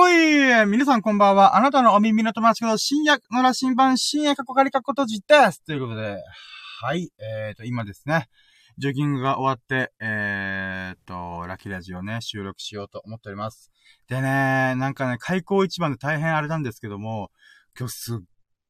ほい皆さんこんばんは。あなたのお耳の友達こと深夜の羅針盤深夜過去仮過去閉じです。ということで、はい、えーと、今ですね、ジョギングが終わって、えーと、ラッキーラジオね、収録しようと思っております。でね、なんかね、開口一番で大変あれなんですけども、今日すっ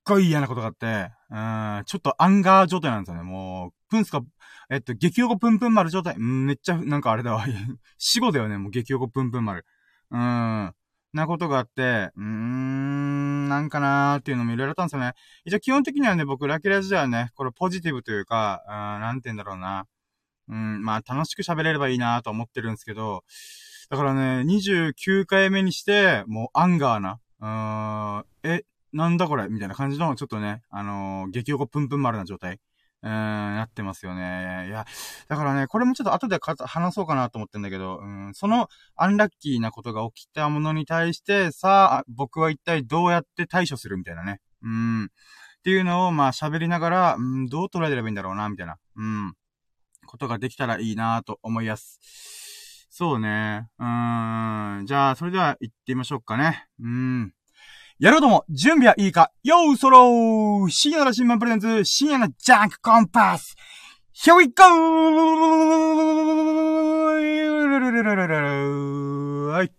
ごい嫌なことがあって、うん、ちょっとアンガー状態なんですよね。もう、プンスか、えっと、激横プンプン丸状態。めっちゃ、なんかあれだわ。死後だよね、もう激横プンプン丸。うん。なことがあって、うーん、なんかなーっていうのもいろいろあったんですよね。一応基本的にはね、僕、ラキラジではね、これポジティブというか、あなんて言うんだろうな。うん、まあ楽しく喋れればいいなーと思ってるんですけど、だからね、29回目にして、もうアンガーな、うーん、え、なんだこれ？みたいな感じの、ちょっとね、あのー、激横プンプン丸な状態。うん、なってますよね。いや、だからね、これもちょっと後で話そうかなと思ってんだけど、うん、そのアンラッキーなことが起きたものに対して、さあ、僕は一体どうやって対処するみたいなね。うん。っていうのを、まあ喋りながら、うん、どう捉えればいいんだろうな、みたいな。うん。ことができたらいいなと思います。そうね。うーん。じゃあ、それでは行ってみましょうかね。うん。やろうとも、準備はいいかよーそろー深夜の新聞プレゼンツ、深夜のジャンクコンパス !Here we go! はい。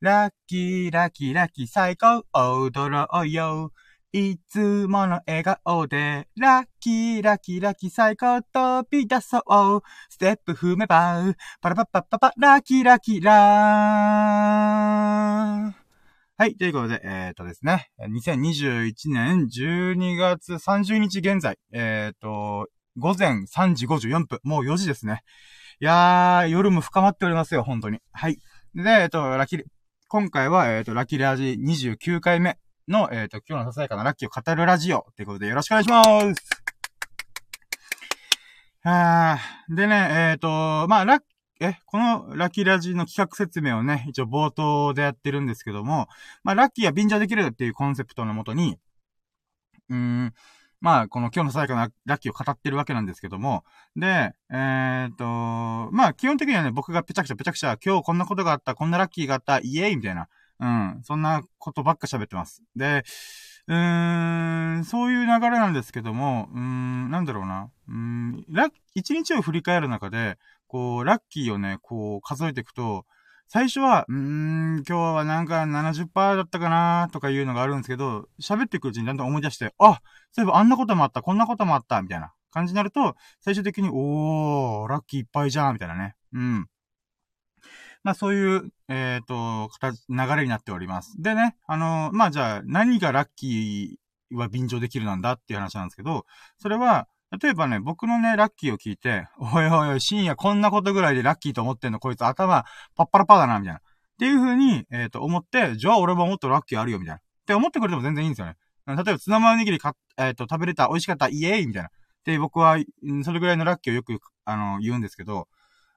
ラッキー、ラッキー、ラッキー、最高、踊ろうよ。いつもの笑顔で、ラッキー、ラッキー、ラッキー、最高、飛び出そう。ステップ踏めば、パラパッパッパパ、ラッキー、ラッキー、ラー。はい。ということで、えっ、とですね、2021年12月30日現在、えっ、と、午前3時54分、もう4時ですね。いやー、夜も深まっておりますよ、本当に。はい。で、えっ、と、ラッキー、今回は、えっ、と、ラッキーラジ29回目の、えっ、と、今日のささやかなラッキーを語るラジオということでよろしくお願いします。あーでね、えっ、と、まあ、ラッえ、このラッキーラジの企画説明をね、一応冒頭でやってるんですけども、まあ、ラッキーは便乗できるっていうコンセプトのもとに、うーん、まあ、この今日のさやかなラッキーを語ってるわけなんですけども、で、えー、っと、まあ、基本的にはね、僕がぺちゃくちゃぺちゃくちゃ、今日こんなことがあった、こんなラッキーがあった、イエーイみたいな、うん、そんなことばっか喋ってます。で、うーん、そういう流れなんですけども、うーん、なんだろうな。うーん、ラ一日を振り返る中で、こう、ラッキーをね、こう、数えていくと、最初は、うーん、今日はなんか70%だったかなとかいうのがあるんですけど、喋っていくうちにだんだん思い出して、あそういえばあんなこともあった、こんなこともあった、みたいな感じになると、最終的に、おー、ラッキーいっぱいじゃん、みたいなね。うん。まあそういう、えっ、ー、と、形、流れになっております。でね、あの、まあじゃあ、何がラッキーは便乗できるなんだっていう話なんですけど、それは、例えばね、僕のね、ラッキーを聞いて、おいおいおい、深夜こんなことぐらいでラッキーと思ってんの、こいつ頭パッパラパーだな、みたいな。っていう風に、えっ、ー、と、思って、じゃあ俺ももっとラッキーあるよ、みたいな。って思ってくれても全然いいんですよね。例えば、ツナマおにぎりか、えっ、ー、と、食べれた、美味しかった、イエーイみたいな。で、僕は、それぐらいのラッキーをよく、あの、言うんですけど、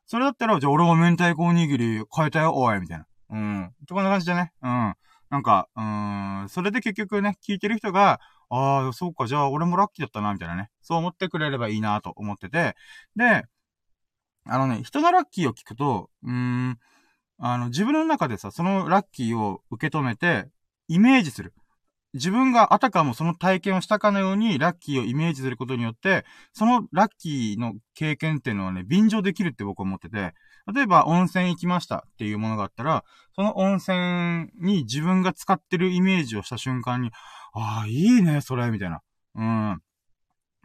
それだったら、じゃあ俺も明太子おにぎり変えたよ、おい、みたいな。うん。とこんな感じでね。うん。なんか、うん、それで結局ね、聞いてる人が、ああ、そうか、じゃあ俺もラッキーだったな、みたいなね。そう思ってくれればいいなと思ってて。で、あのね、人のラッキーを聞くと、うーん、あの、自分の中でさ、そのラッキーを受け止めて、イメージする。自分があたかもその体験をしたかのようにラッキーをイメージすることによって、そのラッキーの経験っていうのはね、便乗できるって僕は思ってて、例えば温泉行きましたっていうものがあったら、その温泉に自分が使ってるイメージをした瞬間に、ああ、いいね、それ、みたいな。うん。っ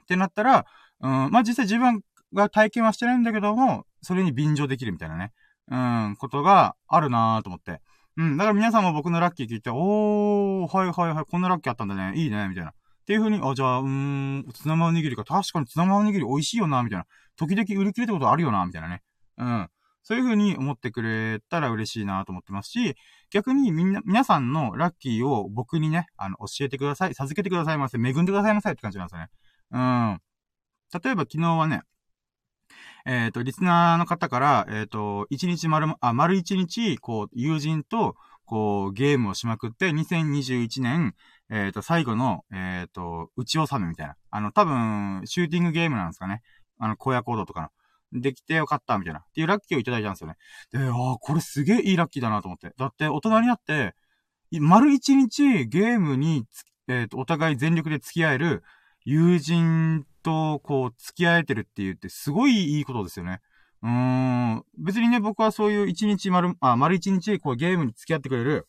てなったら、うん、まあ、実際自分が体験はしてないんだけども、それに便乗できるみたいなね。うん、ことがあるなぁと思って。うん。だから皆さんも僕のラッキー聞いて、おー、はいはいはい、こんなラッキーあったんだね。いいね、みたいな。っていう風に、あ、じゃあ、うーん、ツナマおにぎりか。確かにツナマおにぎり美味しいよな、みたいな。時々売り切れってことあるよな、みたいなね。うん。そういう風に思ってくれたら嬉しいなと思ってますし、逆にみんな、皆さんのラッキーを僕にね、あの、教えてください。授けてくださいませ。恵んでくださいませって感じなんですよね。うん。例えば昨日はね、えっ、ー、と、リスナーの方から、えっ、ー、と、一日丸、あ、丸一日、こう、友人と、こう、ゲームをしまくって、2021年、えっ、ー、と、最後の、えっ、と、打ち納めみたいな。あの、多分、シューティングゲームなんですかね。あの、荒野行動とかの。できてよかった、みたいな。っていうラッキーをいただいたんですよね。で、ああ、これすげえいいラッキーだなと思って。だって、大人になって、丸一日ゲームに、えっ、ー、と、お互い全力で付き合える友人と、こう、付き合えてるって言って、すごいいいことですよね。うーん。別にね、僕はそういう一日丸、あ、丸一日、こう、ゲームに付き合ってくれる、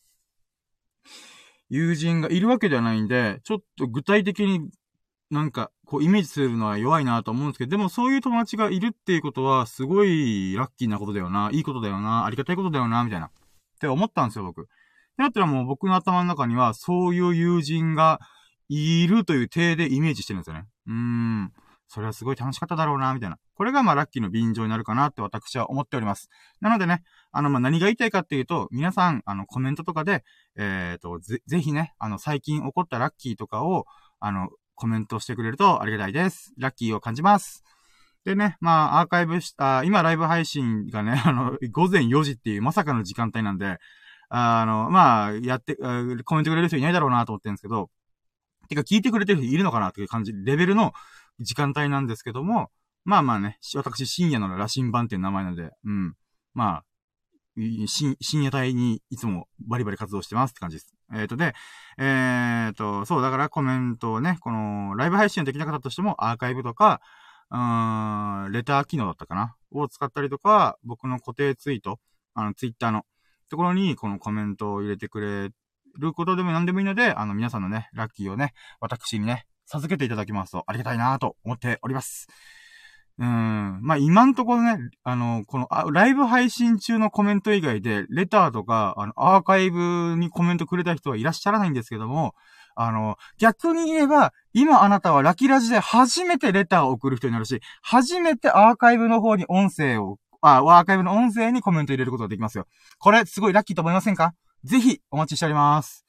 友人がいるわけではないんで、ちょっと具体的になんか、こう、イメージするのは弱いなと思うんですけど、でもそういう友達がいるっていうことは、すごいラッキーなことだよな、いいことだよな、ありがたいことだよな、みたいな。って思ったんですよ、僕。だったらもう僕の頭の中には、そういう友人がいるという体でイメージしてるんですよね。うーん。それはすごい楽しかっただろうな、みたいな。これがまあラッキーの便乗になるかなって私は思っております。なのでね、あのまあ何が言いたいかっていうと、皆さん、あのコメントとかで、えっ、ー、と、ぜ、ぜひね、あの最近起こったラッキーとかを、あの、コメントしてくれるとありがたいです。ラッキーを感じます。でね、まあ、アーカイブした、今ライブ配信がね、あの、午前4時っていうまさかの時間帯なんで、あの、まあ、やって、コメントくれる人いないだろうなと思ってるんですけど、てか聞いてくれてる人いるのかなっていう感じ、レベルの時間帯なんですけども、まあまあね、私深夜の羅針盤っていう名前なので、うん。まあ、深夜帯にいつもバリバリ活動してますって感じです。えっ、ー、とで、えっ、ー、と、そう、だからコメントをね、この、ライブ配信できなかったとしても、アーカイブとか、うーん、レター機能だったかなを使ったりとか、僕の固定ツイート、あの、ツイッターのところに、このコメントを入れてくれることでも何でもいいので、あの、皆さんのね、ラッキーをね、私にね、授けていただきますと、ありがたいなと思っております。うん。まあ、今んところね、あの、このあ、ライブ配信中のコメント以外で、レターとか、あの、アーカイブにコメントくれた人はいらっしゃらないんですけども、あの、逆に言えば、今あなたはラキラジで初めてレターを送る人になるし、初めてアーカイブの方に音声を、あ、アーカイブの音声にコメント入れることができますよ。これ、すごいラッキーと思いませんか？ぜひ、お待ちしております。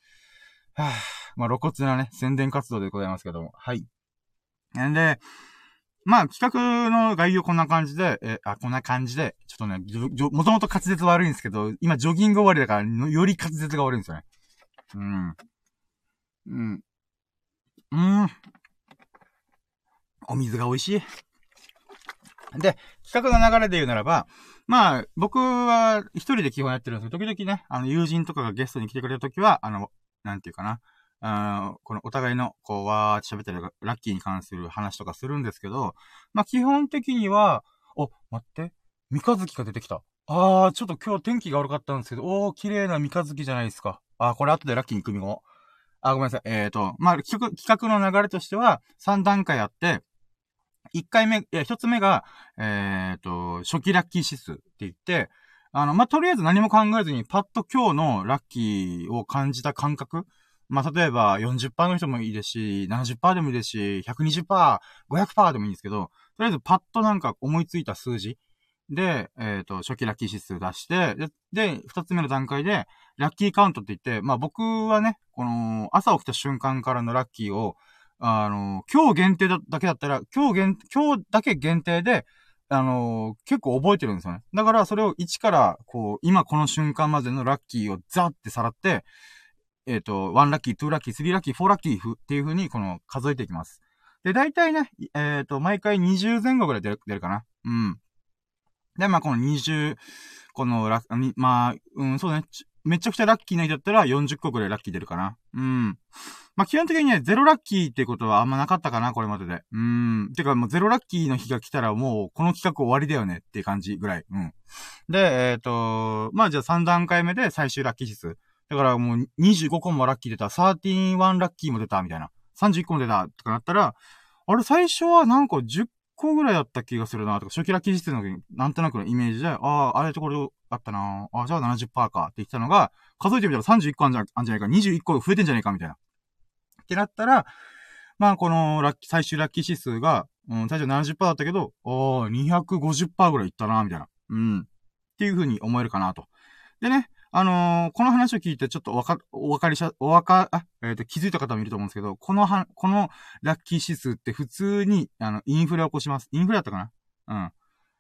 はぁ、まあ、露骨なね、宣伝活動でございますけども。はい。んで、まあ、企画の概要こんな感じで、え、あ、こんな感じで、ちょっとね、もともと滑舌悪いんですけど、今ジョギング終わりだから、より滑舌が悪いんですよね。うん。うん。うん。お水が美味しい。で、企画の流れで言うならば、まあ、僕は一人で基本やってるんですけど、時々ね、あの、友人とかがゲストに来てくれた時は、あの、なんていうかな。あこのお互いの、こう、わーって喋ったりラッキーに関する話とかするんですけど、まあ、基本的には、お、待って、三日月が出てきた。あー、ちょっと今日天気が悪かったんですけど、おー、綺麗な三日月じゃないですか。あー、これ後でラッキーに組み込あ、ごめんなさい。えっ、ー、と、まあ、企画、の流れとしては、3段階あって、1回目、いや、1つ目が、えっ、ー、と、初期ラッキー指数って言って、あの、まあ、とりあえず何も考えずに、パッと今日のラッキーを感じた感覚まあ、例えば40%の人もいいですし、70%でもいいですし、120%、500%でもいいんですけど、とりあえずパッとなんか思いついた数字で、えっ、ー、と、初期ラッキー指数出して、で、二つ目の段階で、ラッキーカウントって言って、まあ僕はね、この、朝起きた瞬間からのラッキーを、あの、今日限定だけだったら、今日限、今日だけ限定で、あの結構覚えてるんですよね。だからそれを1から、こう、今この瞬間までのラッキーをザってさらって、えっ、ー、と、1ラッキー、2ラッキー、3ラッキー、4ラッキーっていう風に、この、数えていきます。で、大体ね、えっ、ー、と、毎回20前後ぐらい出る出るかな。うん。で、まあ、この20、このラッ、まあ、うん、そうね、めちゃくちゃラッキーな日だったら40個ぐらいラッキー出るかな。うん。まあ、基本的にね、ゼロラッキーってことはあんまなかったかな、これまでで。うん。てか、もうゼロラッキーの日が来たらもう、この企画終わりだよねっていう感じぐらい。うん。で、えっ、ー、と、まあ、じゃあ3段階目で最終ラッキー指数。だからもう25個もラッキー出た、31ラッキーも出た、みたいな。31個も出た、とかなったら、あれ最初はなんか10個ぐらいだった気がするな、とか、初期ラッキー指数の時なんとなくのイメージで、ああ、あれとこれあったな、ああ、じゃあ70%かって言ってたのが、数えてみたら31個あんじゃんじゃないか、21個増えてんじゃないか、みたいな。ってなったら、まあ、このラッキー、最終ラッキー指数が、うん、最初70%だったけど、おー、250%ぐらいいったな、みたいな。うん。っていう風に思えるかなと。でね、あのー、この話を聞いてちょっとわか、お分かりしゃ、おわか、あ、えっ、ー、と、気づいた方もいると思うんですけど、このは、このラッキー指数って普通に、あの、インフレを起こします。インフレだったかな？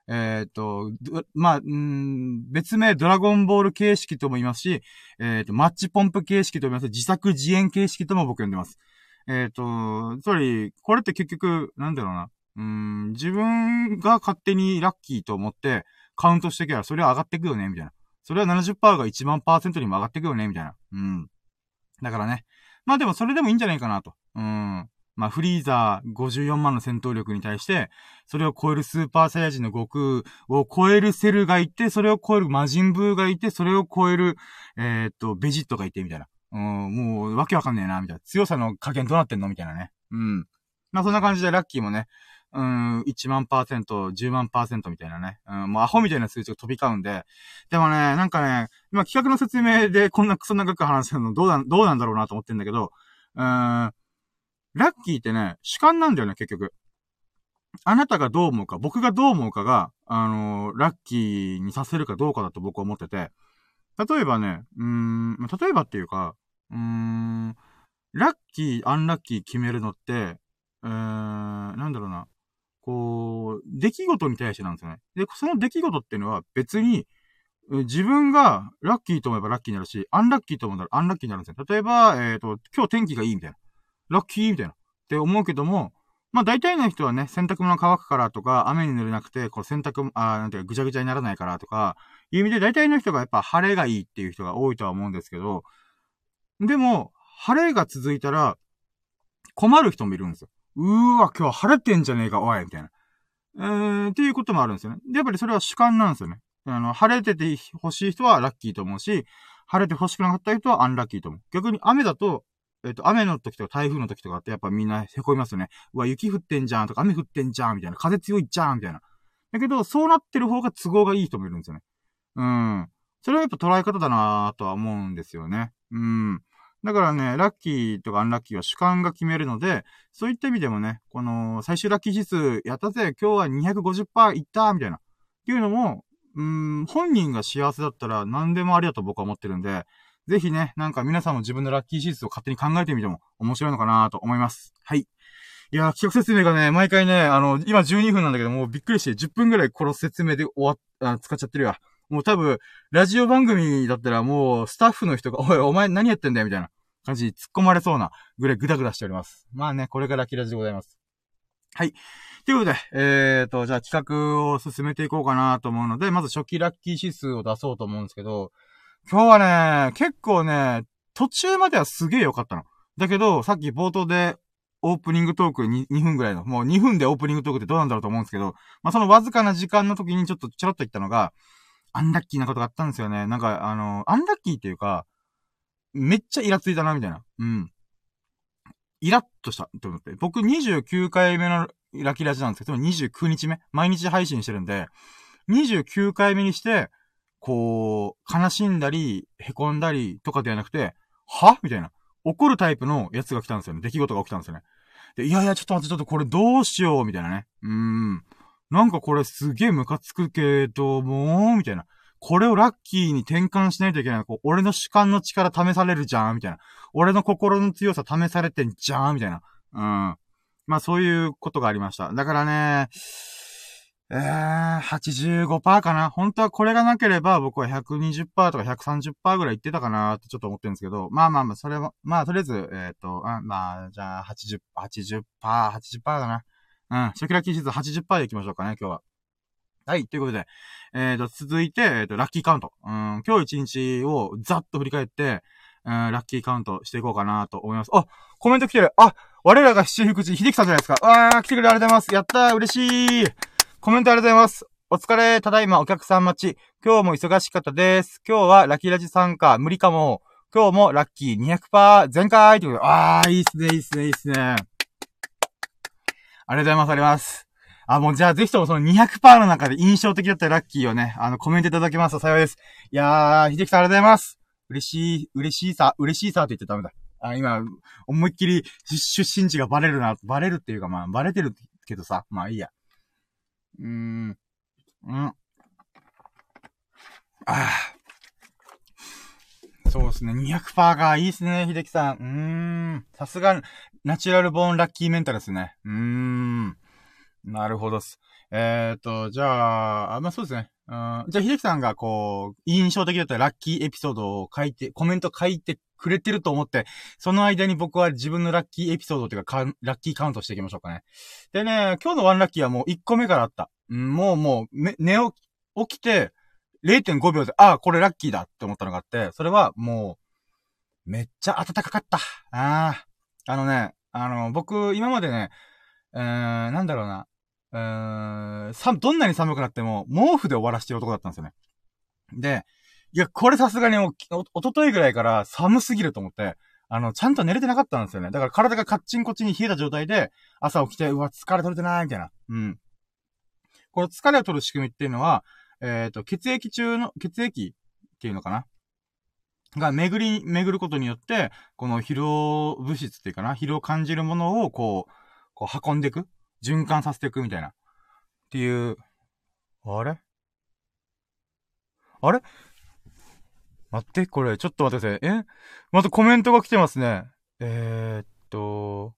うん。えっ、ー、と、まあ、ん別名ドラゴンボール形式とも言いますし、えっ、と、マッチポンプ形式とも言います。自作自演形式とも僕呼んでます。えっ、と、つまり、これって結局、なんだろうな。うん、自分が勝手にラッキーと思ってカウントしていけばそれは上がっていくよね、みたいな。それは70%が1万パーセントにも上がっていくよね、みたいな。うん。だからね。まあでもそれでもいいんじゃないかなと。うん。まあ、フリーザー54万の戦闘力に対して、それを超えるスーパーサイヤ人の悟空を超えるセルがいて、それを超える魔人ブーがいて、それを超える、えー、っと、ベジットがいて、みたいな。うん、もう、わけわかんねえな、みたいな。強さの加減どうなってんの？みたいなね。うん。まあ、そんな感じでラッキーもね、うん、1万パーセント、10万パーセントみたいなね。うん、もうアホみたいな数値が飛び交うんで。でもね、なんかね、今企画の説明でこんなクソ長く話すのどうなん、どうなんだろうなと思ってんだけど、うん、ラッキーってね、主観なんだよね、結局。あなたがどう思うか、僕がどう思うかが、あのー、ラッキーにさせるかどうかだと僕は思ってて、例えばね、うーん、例えばっていうか、うーん、ラッキー、アンラッキー決めるのって、えー、なんだろうな。こう、出来事に対してなんですよね。で、その出来事っていうのは別に、自分がラッキーと思えばラッキーになるし、アンラッキーと思ったらアンラッキーになるんですよ。例えば、えっ、ー、と、今日天気がいいみたいな。ラッキーみたいな。って思うけども、まあ大体の人はね、洗濯物乾くからとか、雨に濡れなくて、こう洗濯、あなんていうかぐちゃぐちゃにならないからとか、いう意味で大体の人がやっぱ晴れがいいっていう人が多いとは思うんですけど、でも、晴れが続いたら、困る人もいるんですよ。うーわ、今日晴れてんじゃねえか、おい、みたいな。えー、っていうこともあるんですよね。で、やっぱりそれは主観なんですよね。あの、晴れてて欲しい人はラッキーと思うし、晴れて欲しくなかった人はアンラッキーと思う。逆に雨だと、えっ、ー、と、雨の時とか台風の時とかってやっぱみんな凹みますよね。うわ、雪降ってんじゃんとか雨降ってんじゃんみたいな。風強いじゃんみたいな。だけど、そうなってる方が都合がいい人もいるんですよね。うん。それはやっぱ捉え方だなぁとは思うんですよね。うん。だからね、ラッキーとかアンラッキーは主観が決めるので、そういった意味でもね、この最終ラッキー指数やったぜ、今日は250%いったみたいな。っていうのも、うん、本人が幸せだったら何でもありだと僕は思ってるんで、ぜひね、なんか皆さんも自分のラッキー指数を勝手に考えてみても面白いのかなと思います。はい。いや企画説明がね、毎回ね、あの、今12分なんだけど、もうびっくりして10分ぐらいこの説明で終わっ、あ使っちゃってるわ。もう多分、ラジオ番組だったらもう、スタッフの人が、おい、お前何やってんだよみたいな感じ突っ込まれそうなぐらいグダグダしております。まあね、これがラッキラジでございます。はい。ということで、えーと、じゃあ企画を進めていこうかなと思うので、まず初期ラッキー指数を出そうと思うんですけど、今日はね、結構ね、途中まではすげえ良かったの。だけど、さっき冒頭でオープニングトーク 2, 2分ぐらいの、もう2分でオープニングトークってどうなんだろうと思うんですけど、まあ、そのわずかな時間の時にちょっとちょろっと言ったのが、アンラッキーなことがあったんですよね。なんか、あの、アンラッキーっていうか、めっちゃイラついたな、みたいな。うん。イラッとしたって思って。僕29回目のラキラジなんですけど、29日目毎日配信してるんで、29回目にして、こう、悲しんだり、凹んだりとかではなくて、は？みたいな。怒るタイプのやつが来たんですよね。出来事が起きたんですよね。で、いやいや、ちょっと待って、ちょっとこれどうしようみたいなね。うーん。なんかこれすげえムカつくけど、も、みたいな。これをラッキーに転換しないといけない。こう俺の主観の力試されるじゃんみたいな。俺の心の強さ試されてんじゃんみたいな。うん。まあそういうことがありました。だからね、えー、85%かな。本当はこれがなければ僕は120%とか130%ぐらい言ってたかなってちょっと思ってるんですけど、まあまあまあ、それは、まあとりあえず、えっ、ー、と、まあ、じゃあ80、80%、80%だな。うん。初期ラッキーシーズ80%でいきましょうかね、今日は。はい、ということで、えっ、ー、と、続いて、えっ、ー、と、ラッキーカウント。うん、今日一日をざっと振り返って、うん、ラッキーカウントしていこうかなと思います。あ、コメント来てる。あ、我らが七福寺秀樹さんじゃないですか。わー、来てくれありがとうございます。やったー、嬉しい。コメントありがとうございます。お疲れ、ただいまお客さん待ち。今日も忙しかったです。今日はラッキーラジ参加、無理かも。今日もラッキー200%全開ということで、あー、いいっすね、いいっすね、いいっすね。ありがとうございます、あります。あ、もうじゃあぜひともその200%の中で印象的だったラッキーをね、あの、コメントいただけますと幸いです。いやー、秀樹さんありがとうございます。嬉しい、嬉しいさ、嬉しいさって言ってダメだ。あ、今、思いっきり出身地がバレるな、バレるっていうかまあ、バレてるけどさ、まあいいや。うーん。うん。ああ。そうですね。200%がいいですね、秀樹さん。うーん。さすが、ナチュラルボーンラッキーメンタルですね。うーん。なるほどっす。えーと、じゃあ、あ、まあ、そうですね。うん、じゃあ、秀樹さんがこう、印象的だったラッキーエピソードを書いて、コメント書いてくれてると思って、その間に僕は自分のラッキーエピソードというか、ラッキーカウントしていきましょうかね。でね、今日のワンラッキーはもう1個目からあった。もうもう、寝起き、て、0.5秒で、ああ、これラッキーだって思ったのがあって、それはもう、めっちゃ暖かかった。ああ。あのね、あの、僕、今までね、うーん、なんだろうな。うーん、さ、どんなに寒くなっても、毛布で終わらしてる男だったんですよね。で、いや、これさすがにお、お、おとといぐらいから寒すぎると思って、あの、ちゃんと寝れてなかったんですよね。だから体がカッチンコチンに冷えた状態で、朝起きて、うわ、疲れ取れてないみたいな。うん。この疲れを取る仕組みっていうのは、えっ、ー、と、血液中の、血液っていうのかな？が巡り、巡ることによって、この疲労物質っていうかな？疲労を感じるものを、こう、こう運んでいく循環させていくみたいな。っていう、あれ？あれ？待って、これ、ちょっと待ってください。え？またコメントが来てますね。えー、っと、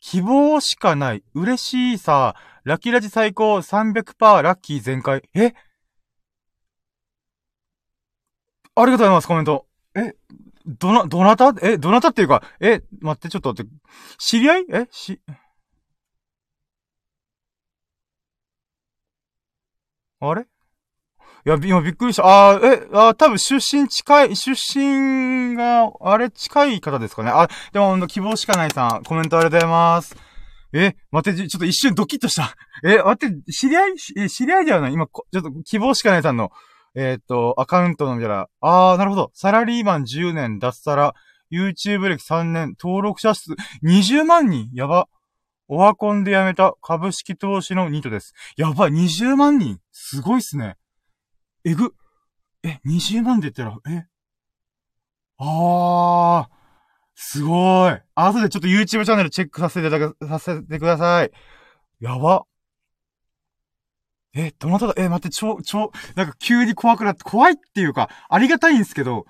希望しかない。嬉しいさ。ラッキーラジ最高。300%ラッキー全開。え？ありがとうございます、コメント。え、どな、どなた？え、どなたっていうか、え、待って、ちょっと待って。知り合い？え、し、あれ？いや、今びっくりした。あー、え、あ多分出身近い、出身が、あれ近い方ですかね。あ、でもほんと希望しかないさん、コメントありがとうございます。え、待って、ちょっと一瞬ドキッとした。え、待って、知り合い？え知り合いではな？い今、ちょっと希望しかないさんの、えっ、と、アカウントの見たら、あー、なるほど。サラリーマン10年、脱サラ、YouTube 歴3年、登録者数20万人？やば。オワコンで辞めた株式投資のニートです。やばい、20万人？すごいっすね。えぐ。え、20万で言ったら、え？あー、すごい。後でちょっと YouTube チャンネルチェックさせていただくさせてください。やば。え、どなただ、え、待って、超、超、なんか急に怖くなって、怖いっていうか、ありがたいんですけど、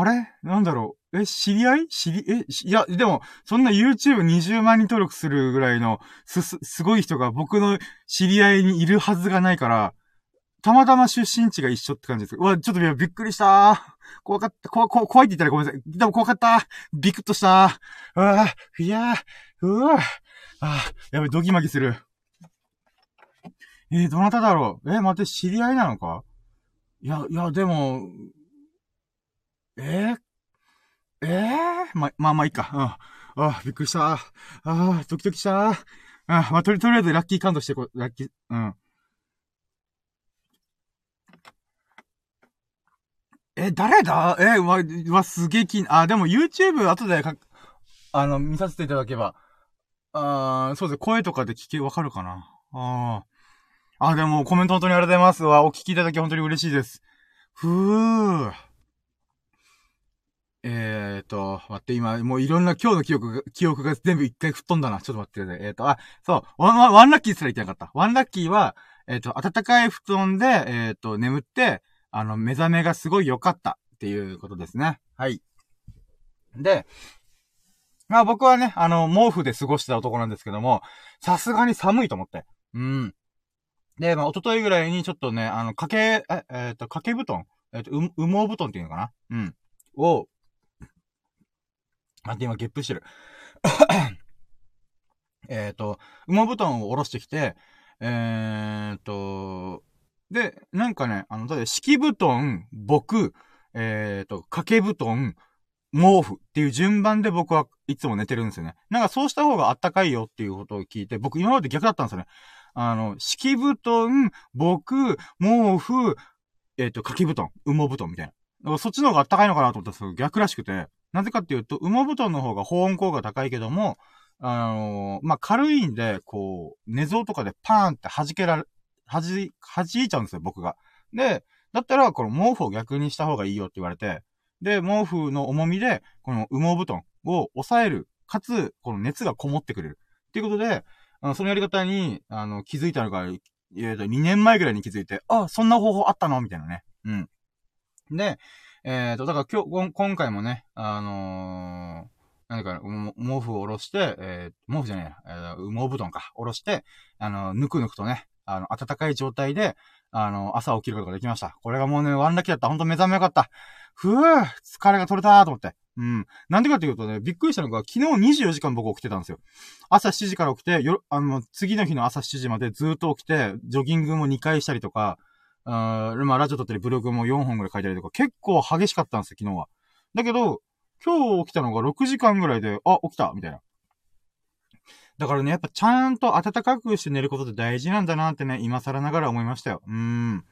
あれ？なんだろう？え、知り合い？知り、え、いや、でも、そんな YouTube20 万人登録するぐらいの、す、す、すごい人が僕の知り合いにいるはずがないから、たまたま出身地が一緒って感じです。うわ、ちょっとびっくりした。ー怖かった、怖、怖いって言ったらごめんなさい。でも怖かった。ビクッとした。ーうわいやうわ。あやべ、ドギマギする。えー、どなただろう？えー、待って、知り合いなのか？いや、いや、でも、えー、ええー、ま、まあまあいいか。うん。ああ、びっくりした。ああ、ドキドキした。ああ、まあ、とり、とりあえずラッキーカウントしてこ、ラッキー、うん。え、誰だ？え、わ、わ、すげえ気あ、でも YouTube 後でか、あの、見させていただけば、あそうです、声とかで聞け、わかるかな？ああ。あ、でもコメント本当にありがとうございます。わ、お聞きいただき本当に嬉しいです。ふぅ。えーと、待って、今、もういろんな今日の記憶が、記憶が全部一回吹っ飛んだな。ちょっと待ってください。えーと、あ、そう、 one、one lucky すら言ってなかった。 one lucky は、えーと、暖かい布団で、えーと、眠って、あの、目覚めがすごい良かったっていうことですね。はい。で、まあ僕はね、あの、毛布で過ごした男なんですけども、さすがに寒いと思って。うん。で、まあ、一昨日ぐらいにちょっとね、あの、掛け、え、えっ、ー、と、掛け布団？えっ、と、羽毛布団っていうのかな？うん。を、あ、で、今、ゲップしてる。えっと、羽毛布団を下ろしてきて、えー、っと、で、なんかね、あの、だって敷布団、僕、えー、っと、掛け布団、毛布っていう順番で僕はいつも寝てるんですよね。なんかそうした方があったかいよっていうことを聞いて、僕今まで逆だったんですよね。あの、敷布団、僕、毛布、えっ、と、掛け布団、羽毛布団みたいな。だからそっちの方があったかいのかなと思ったら逆らしくて、なぜかっていうと、羽毛布団の方が保温効果高いけども、あのー、まあ、軽いんで、こう、寝相とかでパーンって弾けられ、弾、弾いちゃうんですよ、僕が。で、だったら、この毛布を逆にした方がいいよって言われて、で、毛布の重みで、この羽毛布団を抑える。かつ、この熱がこもってくれる。っていうことで、あの、そのやり方に、あの、気づいたのが、えっと、2年前ぐらいに気づいて、あ、そんな方法あったの？みたいなね。うん。で、えっ、ー、と、だから今日、今回もね、あのー、何か、毛布を下ろして、えー、毛布じゃねえや、えー、毛布団か、下ろして、あの、ぬくぬくとね、あの、暖かい状態で、あの、朝起きることができました。これがもうね、ワンラッキーだった。ほんと目覚めよかった。ふぅ、疲れが取れたーと思って。うん。なんでかっていうとね、びっくりしたのが、昨日24時間僕起きてたんですよ。朝7時から起きて、よ、あの、次の日の朝7時までずっと起きて、ジョギングも2回したりとか、あまあ、ラジオ撮ったりブログも4本ぐらい書いたりとか、結構激しかったんですよ、昨日は。だけど、今日起きたのが6時間ぐらいで、あ、起きたみたいな。だからね、やっぱちゃんと暖かくして寝ることって大事なんだなってね、今更ながら思いましたよ。うーん。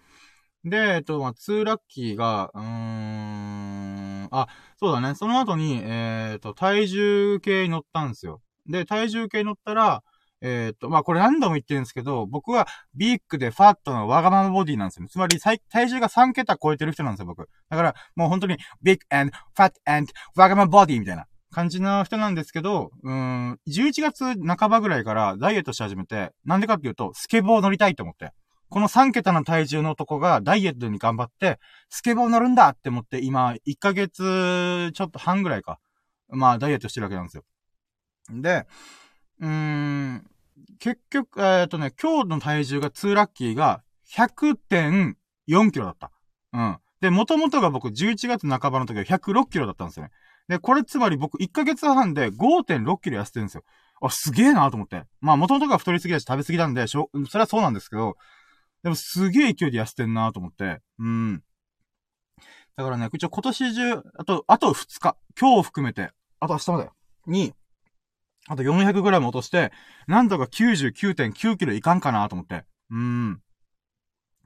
で、えっと、まあ、2ラッキーが、うーん、あ、そうだね。その後に、えっ、と、体重計に乗ったんですよ。で、体重計に乗ったら、えっ、と、まあ、これ何度も言ってるんですけど、僕はビッグでファットのわがままボディなんですよ、つまり、体重が3桁超えてる人なんですよ、僕。だから、もう本当に、ビッグ and fat and わがままボディみたいな感じの人なんですけど、うん、11月半ばぐらいからダイエットし始めて、なんでかっていうと、スケボー乗りたいと思って。この3桁の体重の男がダイエットに頑張って、スケボー乗るんだって思って、今、1ヶ月ちょっと半ぐらいか。まあ、ダイエットしてるわけなんですよ。で、うーん、結局、えっ、ー、とね、今日の体重が2ラッキーが100.4キロだった。うん。で、元々が僕11月半ばの時は106キロだったんですよね。で、これつまり僕1ヶ月半で5.6キロ痩せてるんですよ。あ、すげえなと思って。まあ元々が太りすぎだし食べすぎなんで、しょ、それはそうなんですけど、でもすげえ勢いで痩せてんなと思って。うん。だからね、一応今年中、あと、あと2日、今日を含めて、あと明日までに、あと 400g 落として、なんとか99.9キロいかんかなと思って。うーん。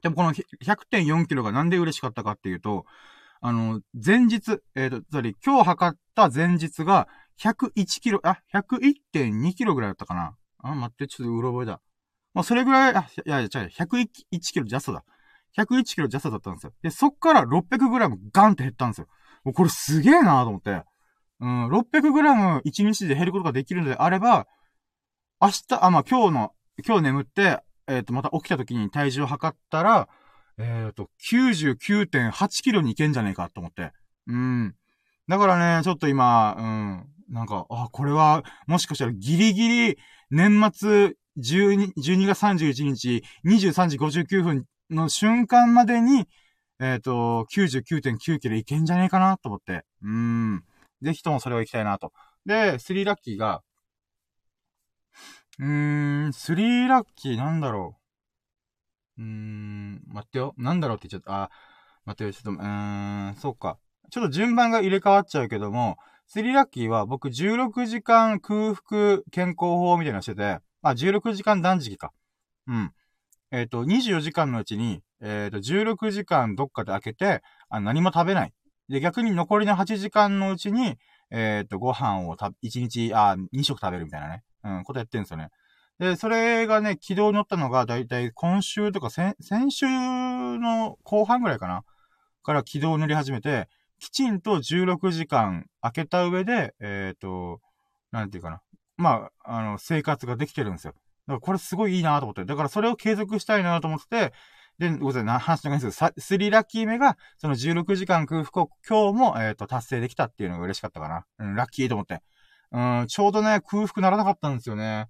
でもこの100.4キロがなんで嬉しかったかっていうと、あの、前日、えっ、ー、と、つまり今日測った前日が101キロ、あ、101.2キロぐらいだったかな。あ、待って、ちょっとうろ覚えだ。まあ、それぐらい、あ、いやいや、違う、101キロジャストだ。101キロジャストだったんですよ。で、そっから600グラムガンって減ったんですよ。もうこれすげえなと思って。うん、600グラム1日で減ることができるのであれば、明日、あ、まあ、今日の、今日眠って、えっ、ー、と、また起きた時に体重を測ったら、えっ、ー、と、99.8キロにいけんじゃねえかと思って。うん。だからね、ちょっと今、うん、なんか、あ、これは、もしかしたらギリギリ、年末12、12月31日、23時59分の瞬間までに、えっ、ー、と、99.9キロいけんじゃねえかなと思って。うん。ぜひともそれを行きたいなと。で、3ラッキーが、うーん、3ラッキーなんだろう。うーん、待ってよ。なんだろうって言っちゃった。あ、待ってよ。ちょっと、うーん、そうか。ちょっと順番が入れ替わっちゃうけども、3ラッキーは僕16時間空腹健康法みたいなのしてて、あ、16時間断食か。うん。えっ、ー、と、24時間のうちに、えっ、ー、と、16時間どっかで開けて、あ何も食べない。で、逆に残りの8時間のうちに、えっ、と、ご飯をた、1日、あ、2食食べるみたいなね。うん、ことやってるんですよね。で、それがね、軌道に乗ったのが、だいたい今週とか先、先週の後半ぐらいかな。から軌道を乗り始めて、きちんと16時間開けた上で、えっ、と、なんていうかな。まあ、あの、生活ができてるんですよ。だからこれすごいいいなと思って。だからそれを継続したいなと思ってて、で、ごめんなさい、な、話長いんですけど、スリラッキー目が、その16時間空腹を今日も、えっ、ー、と、達成できたっていうのが嬉しかったかな。うん、ラッキーと思って。うん、ちょうどね、空腹ならなかったんですよね。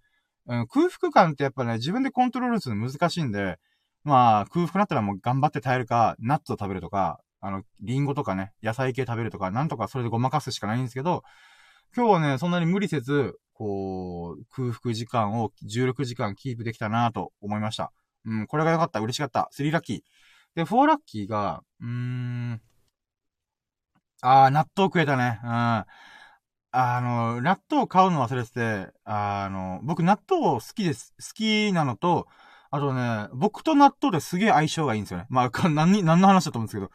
うん、空腹感ってやっぱね、自分でコントロールするの難しいんで、まあ、空腹なったらもう頑張って耐えるか、ナッツを食べるとか、あの、リンゴとかね、野菜系食べるとか、なんとかそれでごまかすしかないんですけど、今日はね、そんなに無理せず、こう、空腹時間を16時間キープできたなと思いました。うん、これが良かった。嬉しかった。3ラッキー。で、4ラッキーが、うーん、あー、納豆食えたね。うん。あの、納豆買うの忘れてて、あの、僕納豆好きです。好きなのと、あとね、僕と納豆ですげえ相性がいいんですよね。まあ、何、何の話だと思うんですけど。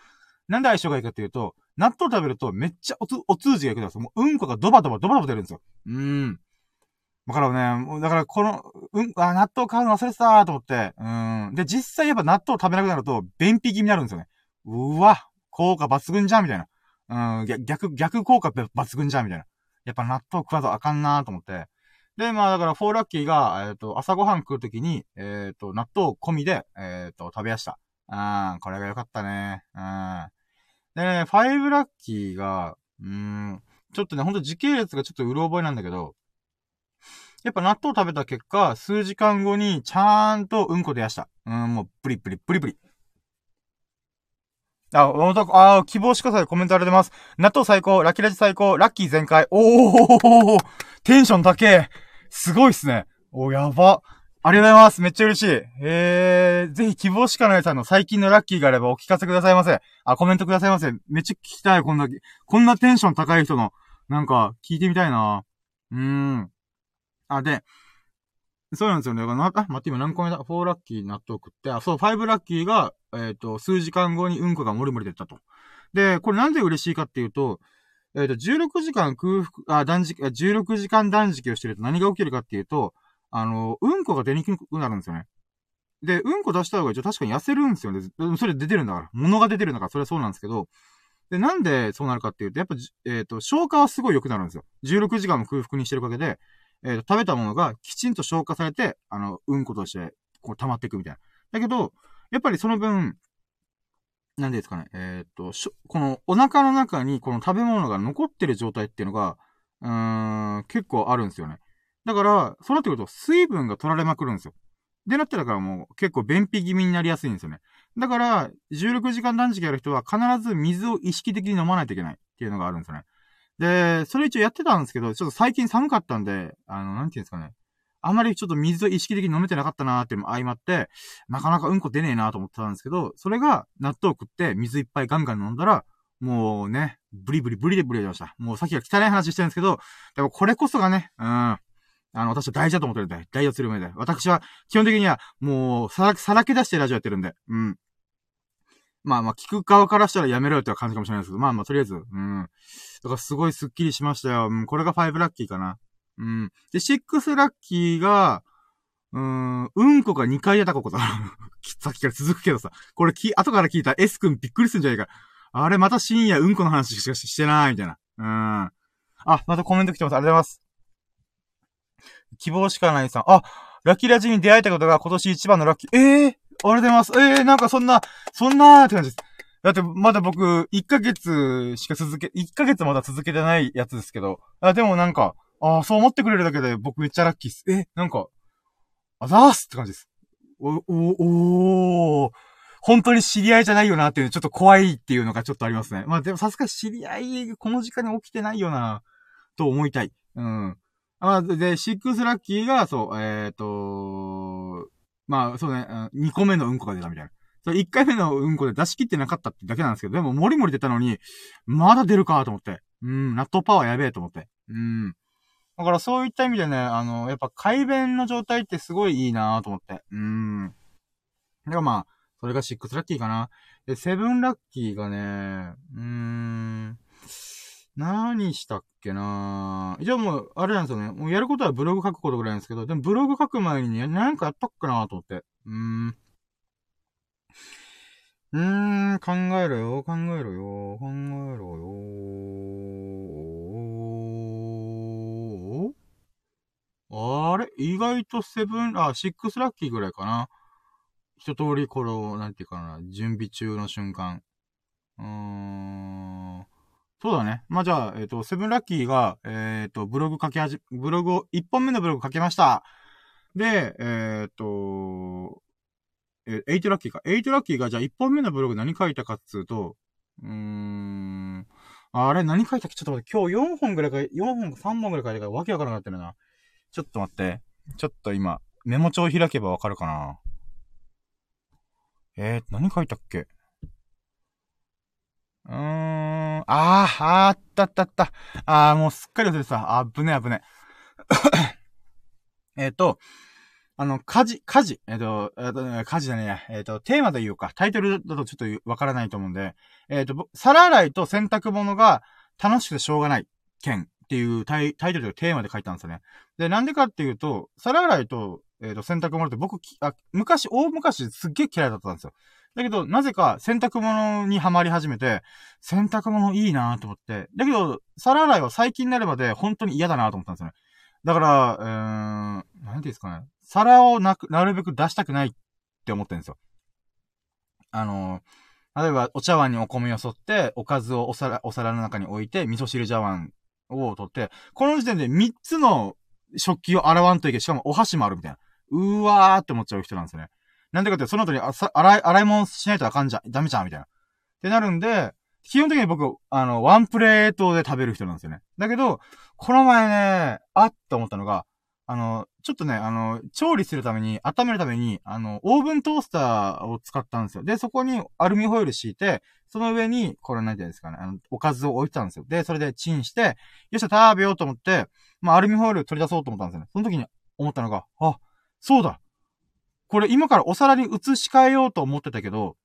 なんで相性がいいかっていうと、納豆食べるとめっちゃおつ、お通じが良くなるんですよ。もううんこがドバドバドバドバ出るんですよ。うーん。だからね、だからこの、うん、あ、納豆買うの忘れてたと思って、うん。で、実際やっぱ納豆食べなくなると、便秘気味になるんですよね。うわ、効果抜群じゃんみたいな。うん、逆、逆効果抜群じゃんみたいな。やっぱ納豆食わずあかんなと思って。で、まあだから、フォーラッキーが、えっ、ー、と、朝ごはん食うときに、えっ、ー、と、納豆込みで、えっ、ー、と、食べやした。うん、これが良かったね。うん。でね、ファイブラッキーが、うーん、ちょっとね、ほんと時系列がちょっとうろ覚えなんだけど、やっぱ納豆食べた結果、数時間後にちゃんとうんこ出やした。うん、もうプリプリ、プリプリ。あ、ほんと、あ、希望しかさでコメントありがとうございます。納豆最高、ラッキーラジ最高、ラッキー全開。おーテンション高え。すごいっすね。お、やば。ありがとうございます。めっちゃ嬉しい。えー、ぜひ希望しかないさんの最近のラッキーがあればお聞かせくださいませ。あ、コメントくださいませ。めっちゃ聞きたい、こんな、こんなテンション高い人の、なんか、聞いてみたいな。うーん。あ、で、そうなんですよね。あ、待って、今何個目だ ?4 ラッキー納豆食って、あ、そう、5ラッキーが、えっ、ー、と、数時間後にうんこがもりもり出たと。で、これなんで嬉しいかっていうと、えっ、ー、と、16時間空腹、あ、断食、16時間断食をしてると何が起きるかっていうと、あの、うんこが出にくくなるんですよね。で、うんこ出した方が一応確かに痩せるんですよね。それ出てるんだから。物が出てるんだから、それはそうなんですけど、で、なんでそうなるかっていうと、やっぱ、えっ、ー、と、消化はすごい良くなるんですよ。16時間も空腹にしてるおかげで、えっ、ー、と、食べたものがきちんと消化されて、あの、うんことして、こう溜まっていくみたいな。だけど、やっぱりその分、なんですかね、えっ、ー、と、このお腹の中にこの食べ物が残ってる状態っていうのが、うーん、結構あるんですよね。だから、そうなってくると水分が取られまくるんですよ。でなったらからもう結構便秘気味になりやすいんですよね。だから、16時間断食やる人は必ず水を意識的に飲まないといけないっていうのがあるんですよね。で、それ一応やってたんですけど、ちょっと最近寒かったんで、あの、なんていうんですかね。あまりちょっと水を意識的に飲めてなかったなーっていうのも相まって、なかなかうんこ出ねえなーと思ってたんですけど、それが納豆食って水いっぱいガンガン飲んだら、もうね、ブリブリブリでブリでました。もうさっきは汚い話してるんですけど、でもこれこそがね、うん、あの、私は大事だと思ってるんで、大事をする上で。私は、基本的には、もう、さら、さらけ出してラジオやってるんで、うん。まあまあ、聞く側からしたらやめろよって感じかもしれないですけど、まあまあ、とりあえず、うん。だからすごいスッキリしましたよ。うん、これが5ラッキーかな。うん。で、6ラッキーが、うん、うんこが2回出たことだ。さっきから続くけどさ。これき、後から聞いた S 君びっくりするんじゃないか。あれ、また深夜うんこの話しかしてない、みたいな。うん。あ、またコメント来てます。ありがとうございます。希望しかないさん。あ、ラッキーラジに出会えたことが今年一番のラッキー。ええー、ありがとうございます。ええー、なんかそんな、そんなーって感じです。だってまだ僕、1ヶ月しか続け、1ヶ月まだ続けてないやつですけど。あ、でもなんか、ああそう思ってくれるだけで僕めっちゃラッキーっす。え、なんか、あざーすって感じです。お、お、おー。本当に知り合いじゃないよなっていう、ちょっと怖いっていうのがちょっとありますね。まあでもさすが知り合い、この時間に起きてないよな、と思いたい。うん。あ、で、シックスラッキーが、そう、えっ、ー、とまあ、そうね、2個目のうんこが出たみたいな。それ1回目のうんこで出し切ってなかったってだけなんですけど、でも、もりもり出たのに、まだ出るかと思って。うん、納豆パワーやべえと思って。うん。だからそういった意味でね、あの、やっぱ改便の状態ってすごいいいなと思って。うん。でもまあ、それが6ラッキーかな。で、7ラッキーがね、うーん。何したっけなじゃあもう、あれなんですよね。もうやることはブログ書くことぐらいなんですけど、でもブログ書く前にね、何かやったっかなと思って。うーん。うーん、考えろよ、考えろよ、考えろよ。あれ？意外とセブン、あ、シックスラッキーぐらいかな。一通りこの、なんていうかな、準備中の瞬間。うーん。そうだね。まあ、じゃあ、えっ、ー、と、セブンラッキーが、えっ、ー、と、ブログ書きはじ、ブログを、一本目のブログ書けました。で、えっ、ー、と、え eight lucky か。 eight lucky が、じゃあ一本目のブログ何書いたかっつうと、うーん、あれ何書いたっけ？ちょっと待って、今日4本ぐらいか、4本か3本ぐらい書いたからわけわからなくなってるな。ちょっと待って。ちょっと今、メモ帳開けばわかるかな？えー、何書いたっけ？うーん。あー、あったあったあった。あー、もうすっかり忘れてた。あぶねあぶね。えっと、あの、家事、家事、えっ、と、えっ、と、家事じゃねえ。えっ、と、テーマで言うか。タイトルだとちょっとわからないと思うんで、えっ、と、皿洗いと洗濯物が楽しくてしょうがない件っていうタイトルでテーマで書いたんですよね。で、なんでかっていうと、皿洗いと、えっ、と、洗濯物って僕、あ、昔、大昔すっげえ嫌いだったんですよ。だけど、なぜか洗濯物にはまり始めて、洗濯物いいなと思って。だけど、皿洗いは最近になるまで本当に嫌だなと思ったんですよね。だから、うーん、なんていうんですかね。皿をなく、なるべく出したくないって思ってるんですよ。あの、例えば、お茶碗にお米を沿って、おかずをお皿、お皿の中に置いて、味噌汁茶碗を取って、この時点で3つの食器を洗わんといけ、しかもお箸もあるみたいな。うわーって思っちゃう人なんですよね。なんでかって、その後にあさ洗い、洗い物しないとあかんじゃん、ダメじゃん、みたいな。ってなるんで、基本的に僕、あの、ワンプレートで食べる人なんですよね。だけど、この前ね、あっと思ったのが、あの、ちょっとね、あの、調理するために、温めるために、あの、オーブントースターを使ったんですよ。で、そこにアルミホイル敷いて、その上に、これなんていうんですかね、あの、おかずを置いてたんですよ。で、それでチンして、よっしゃ、食べようと思って、まあ、アルミホイル取り出そうと思ったんですよね。その時に思ったのが、あ、そうだ。これ今からお皿に移し替えようと思ってたけど、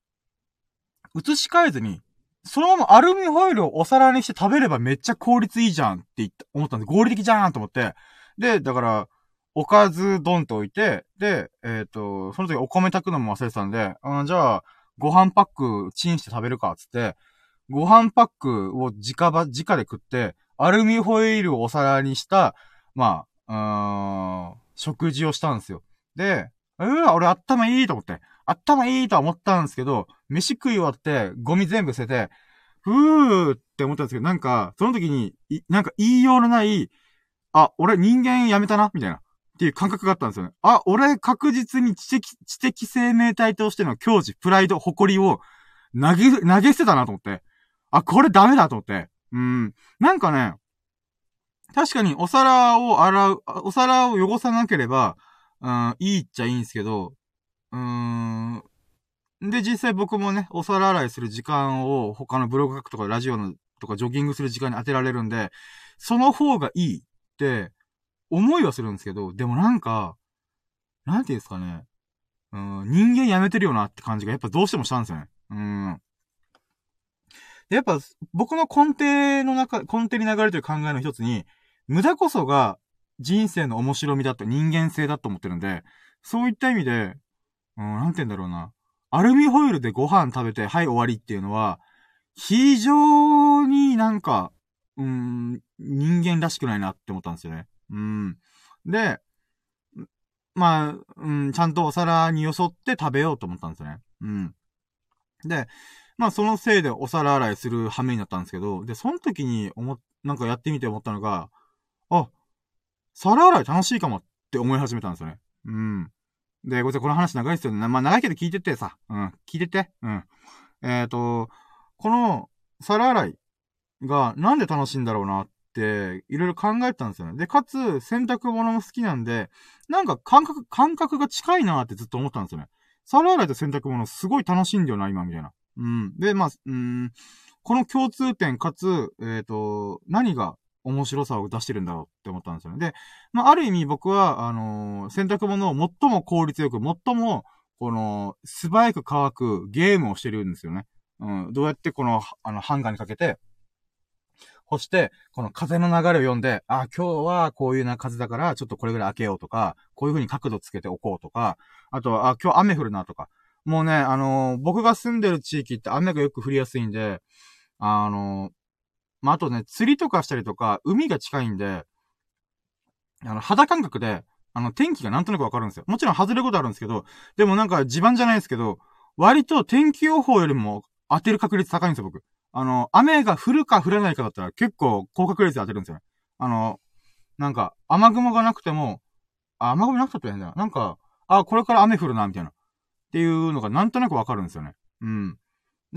移し替えずに、そのままアルミホイルをお皿にして食べればめっちゃ効率いいじゃんって言った、思ったんで、合理的じゃんと思って。で、だから、おかずドンと置いて、で、えっ、ー、と、その時お米炊くのも忘れてたんで、あじゃあ、ご飯パックチンして食べるか、つって、ご飯パックを直場、直で食って、アルミホイールをお皿にした、まあ、うーん、食事をしたんですよ。で、うわ、俺頭いいと思って。頭いいと思ったんですけど、飯食い終わって、ゴミ全部捨てて、ふーって思ったんですけど、なんか、その時に、なんか言いようのない、あ、俺人間やめたなみたいな。っていう感覚があったんですよね。あ、俺確実に知的、知的生命体としての矜持、プライド、誇りを投げ、投げ捨てたなと思って。あ、これダメだと思って。うん。なんかね、確かにお皿を洗う、お皿を汚さなければ、うん、いいっちゃいいんですけど、うーん。で、実際僕もね、お皿洗いする時間を他のブログ書くとかラジオのとかジョギングする時間に当てられるんで、その方がいいって思いはするんですけど、でもなんか、なんていうんですかね。うん、人間やめてるよなって感じがやっぱどうしてもしたんですよね。うん。やっぱ僕の根底の中、根底に流れてる考えの一つに、無駄こそが人生の面白みだと人間性だと思ってるんで、そういった意味で、うん、なんて言うんだろうな。アルミホイルでご飯食べて、はい終わりっていうのは、非常になんか、うん、人間らしくないなって思ったんですよね。うん。で、まあ、うん、ちゃんとお皿によそって食べようと思ったんですよね。うん。で、まあそのせいでお皿洗いする羽目になったんですけど、で、その時に思、なんかやってみて思ったのが、あ、皿洗い楽しいかもって思い始めたんですよね。うん。で、ごめんなさい、この話長いですよね。まあ長いけど聞いててさ。うん。聞いてて。うん。えっ、ー、と、この皿洗いがなんで楽しいんだろうなって、いろいろ考えたんですよね。で、かつ、洗濯物も好きなんで、なんか感覚、感覚が近いなってずっと思ったんですよね。皿洗いと洗濯物すごい楽しいんだよな、今、みたいな。うん。で、まあ、うん、この共通点かつ、えっ、ー、と、何が面白さを出してるんだろうって思ったんですよね。で、まあ、ある意味僕は、あのー、洗濯物を最も効率よく、最も、この、素早く乾くゲームをしてるんですよね。うん。どうやってこの、あの、ハンガーにかけて、干して、この風の流れを読んで、あ、今日はこういうな風だから、ちょっとこれぐらい開けようとか、こういう風に角度つけておこうとか、あとは、あ、今日雨降るなとか。もうね、あのー、僕が住んでる地域って雨がよく降りやすいんで、あのー、まあ、あとね、釣りとかしたりとか、海が近いんで、あの、肌感覚で、あの、天気がなんとなくわかるんですよ。もちろん外れることあるんですけど、でもなんか地盤じゃないですけど、割と天気予報よりも当てる確率高いんですよ、僕。あの、雨が降るか降らないかだったら結構高確率で当てるんですよね。あの、なんか、雨雲がなくても、あ、雨雲なくたって変だよ。なんか、あ、これから雨降るな、みたいな。っていうのがなんとなくわかるんですよね。うん。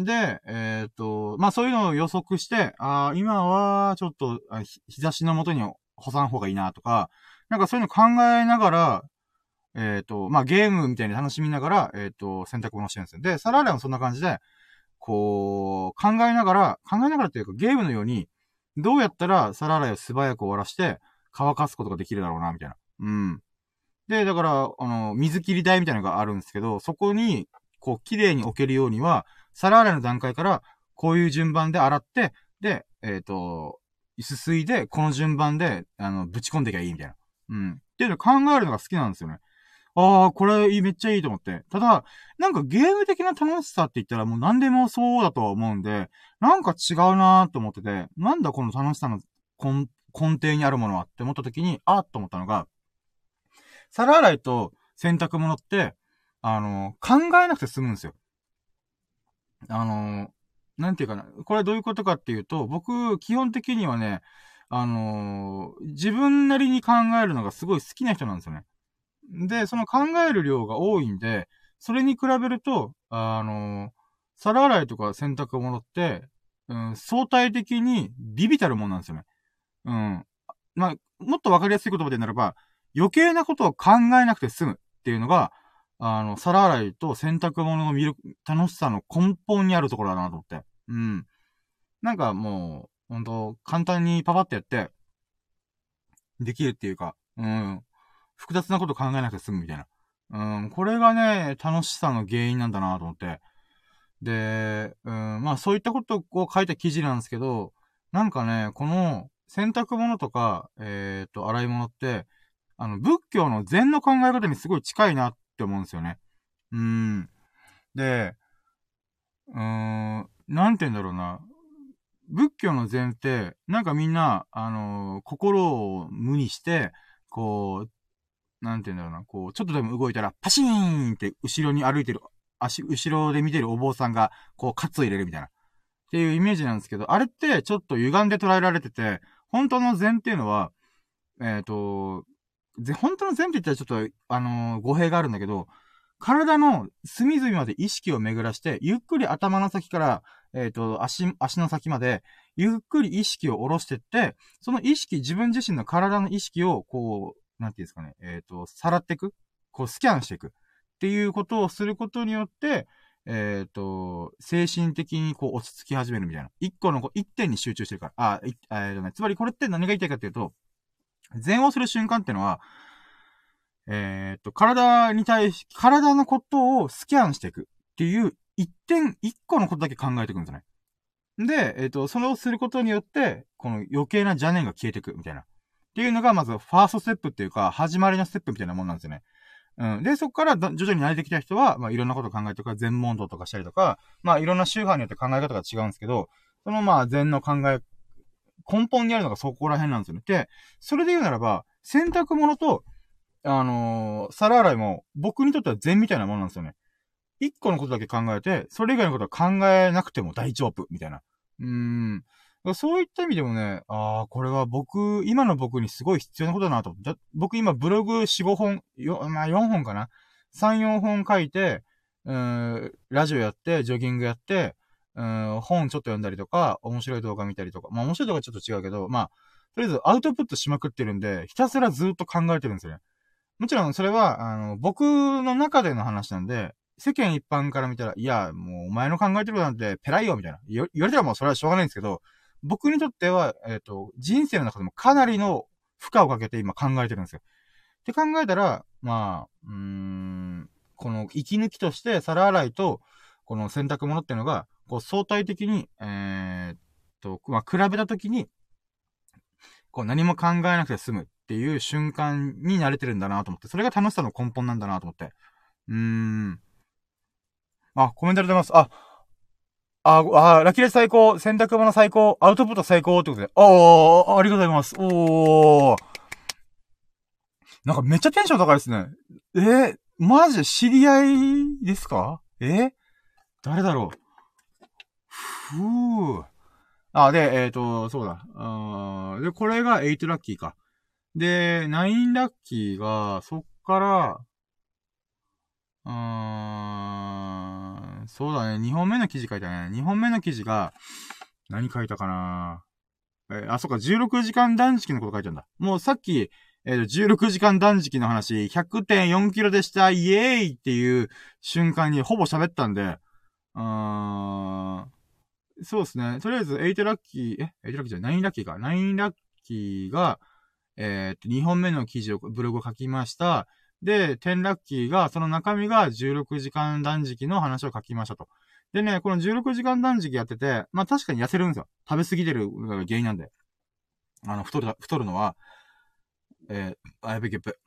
で、えっ、ー、と、まあそういうのを予測して、ああ今はちょっと日差しのもとに干さん方がいいなとか、なんかそういうの考えながら、えっ、ー、と、まあゲームみたいに楽しみながら、えっ、ー、と、選択物してるんですよ。で、サラリアもそんな感じで、こう、考えながら、考えながらというかゲームのように、どうやったら皿洗いを素早く終わらして、乾かすことができるだろうな、みたいな。うん。で、だから、あの、水切り台みたいなのがあるんですけど、そこに、こう、綺麗に置けるようには、皿洗いの段階から、こういう順番で洗って、で、えっ、ー、と、すすいで、この順番で、あの、ぶち込んでいけばいいみたいな。うん。っていうの考えるのが好きなんですよね。ああ、これめっちゃいいと思って。ただ、なんかゲーム的な楽しさって言ったらもう何でもそうだとは思うんで、なんか違うなーと思ってて、なんだこの楽しさの根底にあるものはって思った時に、あーと思ったのが、皿洗いと洗濯物って、あの、考えなくて済むんですよ。あの、なんていうかな。これはどういうことかっていうと、僕、基本的にはね、あの自分なりに考えるのがすごい好きな人なんですよね。で、その考える量が多いんで、それに比べると、あの、皿洗いとか洗濯物って、うん、相対的にビビたるもんなんですよね。うん。まあ、もっとわかりやすい言葉でならば、余計なことを考えなくて済むっていうのが、あの、皿洗いと洗濯物の魅力、楽しさの根本にあるところだなと思って。うん。なんかもう、ほんと、簡単にパパってやって、できるっていうか、うん。複雑なこと考えなくて済むみたいな。うん、これがね、楽しさの原因なんだなと思って。で、うん、まあそういったことを書いた記事なんですけど、なんかね、この洗濯物とか、えっ、ー、と、洗い物って、あの、仏教の禅の考え方にすごい近いなっって思うんですよね。うん。で、うーん、なんて言うんだろうな。仏教の禅って、なんかみんな、あのー、心を無にして、こう、なんて言うんだろうな、こう、ちょっとでも動いたら、パシーンって後ろに歩いてる、足、後ろで見てるお坊さんが、こう、カツを入れるみたいな。っていうイメージなんですけど、あれってちょっと歪んで捉えられてて、本当の禅っていうのは、えっ、ー、と、本当の禅って言ったらちょっと、あのー、語弊があるんだけど、体の隅々まで意識を巡らして、ゆっくり頭の先から、えっ、ー、と、足、足の先まで、ゆっくり意識を下ろしてって、その意識、自分自身の体の意識を、こう、なんていうんですかね、えっ、ー、と、さらっていくこう、スキャンしていくっていうことをすることによって、えっ、ー、と、精神的にこう落ち着き始めるみたいな。一個のこう一点に集中してるから。あ、えっ、ー、とね、つまりこれって何が言いたいかっていうと、禅をする瞬間っていうのは、えっ、と、体に対し、体のことをスキャンしていくっていう一点、一個のことだけ考えていくんですね。で、えっ、と、それをすることによって、この余計な邪念が消えていくみたいな。っていうのが、まず、ファーストステップっていうか、始まりのステップみたいなもんなんですよね。うん。で、そこから徐々に慣れてきた人は、まあ、いろんなことを考えてとか、全問答とかしたりとか、まあ、いろんな宗派によって考え方が違うんですけど、そのまあ、禅の考え、根本にあるのがそこら辺なんですよね。で、それで言うならば、洗濯物と、あのー、皿洗いも、僕にとっては禅みたいなものなんですよね。一個のことだけ考えて、それ以外のことは考えなくても大丈夫、みたいな。うーん。そういった意味でもね、ああ、これは僕、今の僕にすごい必要なことだなと。だ僕今ブログ4、5本、よ、まあ4本かな ?3、4本書いて、うん、ラジオやって、ジョギングやって、うん、本ちょっと読んだりとか、面白い動画見たりとか。まあ面白い動画ちょっと違うけど、まあ、とりあえずアウトプットしまくってるんで、ひたすらずっと考えてるんですよね。もちろんそれは、あの、僕の中での話なんで、世間一般から見たら、いや、もうお前の考えてることなんてペライよ、みたいな。言われたらもうそれはしょうがないんですけど、僕にとっては、えっ、ー、と、人生の中でもかなりの負荷をかけて今考えてるんですよ。って考えたら、まあ、うーん、この息抜きとして皿洗いと、この洗濯物っていうのが、こう相対的に、えー、っと、まあ、比べたときに、こう何も考えなくて済むっていう瞬間に慣れてるんだなと思って、それが楽しさの根本なんだなと思って。うーん。あ、コメントでございます。あ、あ、あ、ラキレス最高、洗濯物最高、アウトプット最高ってことで。ああ、ありがとうございます。おー。なんかめっちゃテンション高いですね。えー、マジで知り合いですか？え？誰だろう？ふぅ。あ、で、えっ、ー、と、そうだ。あで、これが8ラッキーか。で、9ラッキーが、そっから、うーん、そうだね。2本目の記事書いたね。2本目の記事が、何書いたかなえあ、そっか、16時間断食のこと書いてんだ。もうさっき、えっ、ー、と、16時間断食の話、100.4キロでした、イエーイっていう瞬間にほぼ喋ったんで、うーん、そうですね。とりあえず、8ラッキー、え ?8 ラッキーじゃない、9ラッキーか。9ラッキーが、えっ、と、2本目の記事を、ブログを書きました。で、10ラッキーが、その中身が16時間断食の話を書きましたと。でね、この16時間断食やってて、まあ確かに痩せるんですよ。食べ過ぎてるのが原因なんで。あの、太る、太るのは、えー、あ、やべ、ゲップ。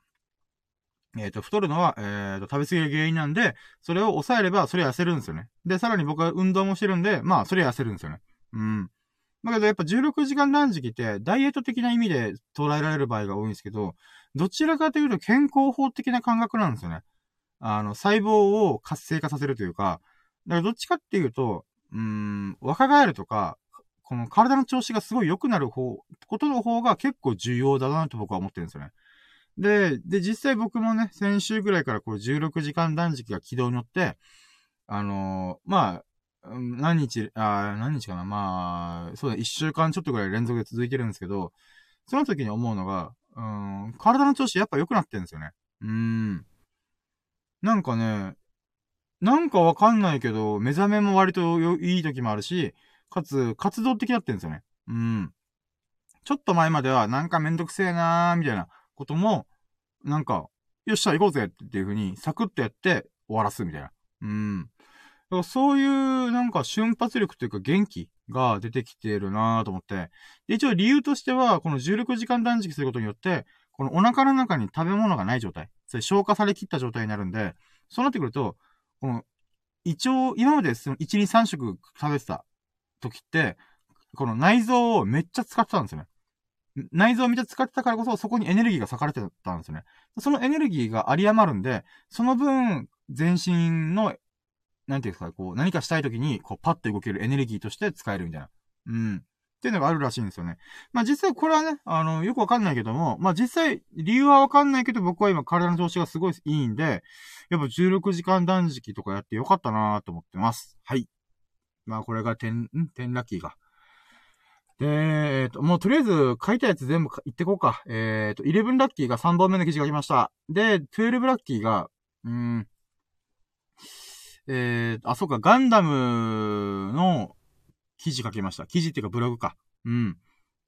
えっ、ー、と、太るのは、えっ、ー、と、食べ過ぎが原因なんで、それを抑えれば、それ痩せるんですよね。で、さらに僕は運動もしてるんで、まあ、それ痩せるんですよね。うん。だけど、やっぱ16時間断食って、ダイエット的な意味で捉えられる場合が多いんですけど、どちらかというと健康法的な感覚なんですよね。あの、細胞を活性化させるというか、だからどっちかっていうと、うん、若返るとか、この体の調子がすごい良くなる方、ことの方が結構重要だなと僕は思ってるんですよね。で、で、実際僕もね、先週ぐらいからこう16時間断食が起動によって、あのー、まあ、何日、あ何日かなまあ、そうだ、一週間ちょっとぐらい連続で続いてるんですけど、その時に思うのが、うん、体の調子やっぱ良くなってるんですよね。うん。なんかね、なんかわかんないけど、目覚めも割といい時もあるし、かつ、活動的だってんですよね。うん。ちょっと前までは、なんかめんどくせえなー、みたいなことも、なんか、よっしゃ、行こうぜっていう風に、サクッとやって終わらすみたいな。うん。そういう、なんか瞬発力というか元気が出てきてるなーと思って。で、一応理由としては、この16時間断食することによって、このお腹の中に食べ物がない状態。それ消化されきった状態になるんで、そうなってくると、この、一応、今までその1、2、3食食べてた時って、この内臓をめっちゃ使ってたんですよね。内臓をめっちゃ使ってたからこそ、そこにエネルギーが割かれてたんですよね。そのエネルギーが有り余るんで、その分、全身の、なんていうんですか、こう、何かしたい時に、こう、パッと動けるエネルギーとして使えるみたいな。うん。っていうのがあるらしいんですよね。まあ実際これはね、あの、よくわかんないけども、まあ実際理由はわかんないけど僕は今体の調子がすごいいいんで、やっぱ16時間断食とかやってよかったなと思ってます。はい。まあこれが10、ん ?10 ラッキーが。で、えっ、と、もうとりあえず書いたやつ全部言ってこうか。えっ、と、11ラッキーが3本目の記事が来ました。で、12ラッキーが、うーん、えー、あ、そうか、ガンダムの記事書きました。記事っていうかブログか。うん。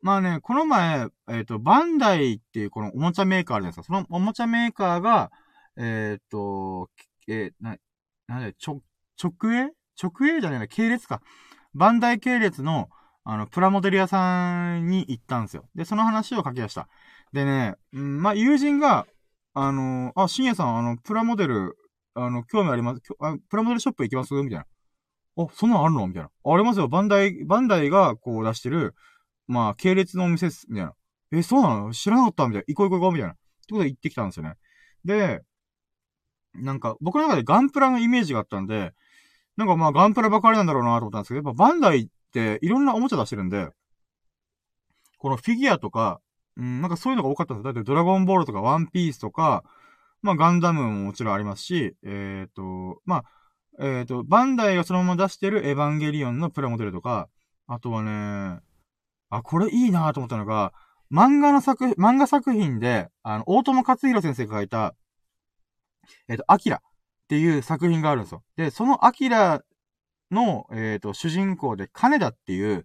まあね、この前、えっ、と、バンダイっていうこのおもちゃメーカーあるじゃないですか。そのおもちゃメーカーが、えっ、と、えー、な、なんだよ、ちょ、直営？直営じゃないな、系列か。バンダイ系列の、あの、プラモデル屋さんに行ったんですよ。で、その話を書き出した。でね、うん、まあ、友人が、あのあ、深夜さん、あの、プラモデル、あの、興味あります、あプラモデルショップ行きます？みたいな。あ、そんなんあるの？みたいな。ありますよ。バンダイ、バンダイがこう出してる、まあ、系列のお店っす。みたいな。え、そうなの？知らなかった？みたいな。行こう行こう行こうみたいな。ってことで行ってきたんですよね。で、なんか、僕の中でガンプラのイメージがあったんで、なんかまあガンプラばかりなんだろうなと思ったんですけど、やっぱバンダイいろんなおもちゃ出してるんで、このフィギュアとか、うん、なんかそういうのが多かったんですよ。だってドラゴンボールとかワンピースとか、まあガンダムももちろんありますし、えっ、ー、と、まあ、えっ、ー、と、バンダイがそのまま出してるエヴァンゲリオンのプラモデルとか、あとはね、あ、これいいなと思ったのが、漫画の作、漫画作品で、あの、大友克弘先生が書いた、えっ、ー、と、アキラっていう作品があるんですよ。で、そのアキラの、えっ、ー、と、主人公で、金田っていう、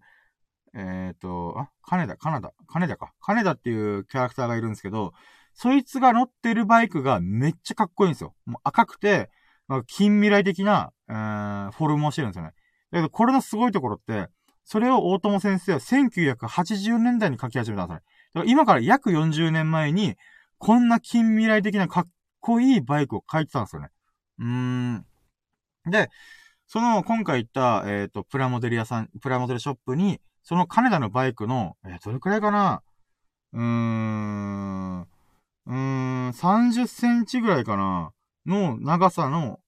えっ、ー、と、あ、金田、金田、金田か。金田っていうキャラクターがいるんですけど、そいつが乗ってるバイクがめっちゃかっこいいんですよ。もう赤くて、ま、近未来的な、えー、フォルムをしてるんですよね。だけど、これのすごいところって、それを大友先生は1980年代に書き始めたんですよね。だから今から約40年前に、こんな近未来的なかっこいいバイクを書いてたんですよね。うーん。で、その、今回行った、えっ、ー、と、プラモデル屋さん、プラモデルショップに、その金田のバイクの、えー、どれくらいかな？うーん、うーん、30センチぐらいかな？の長さの、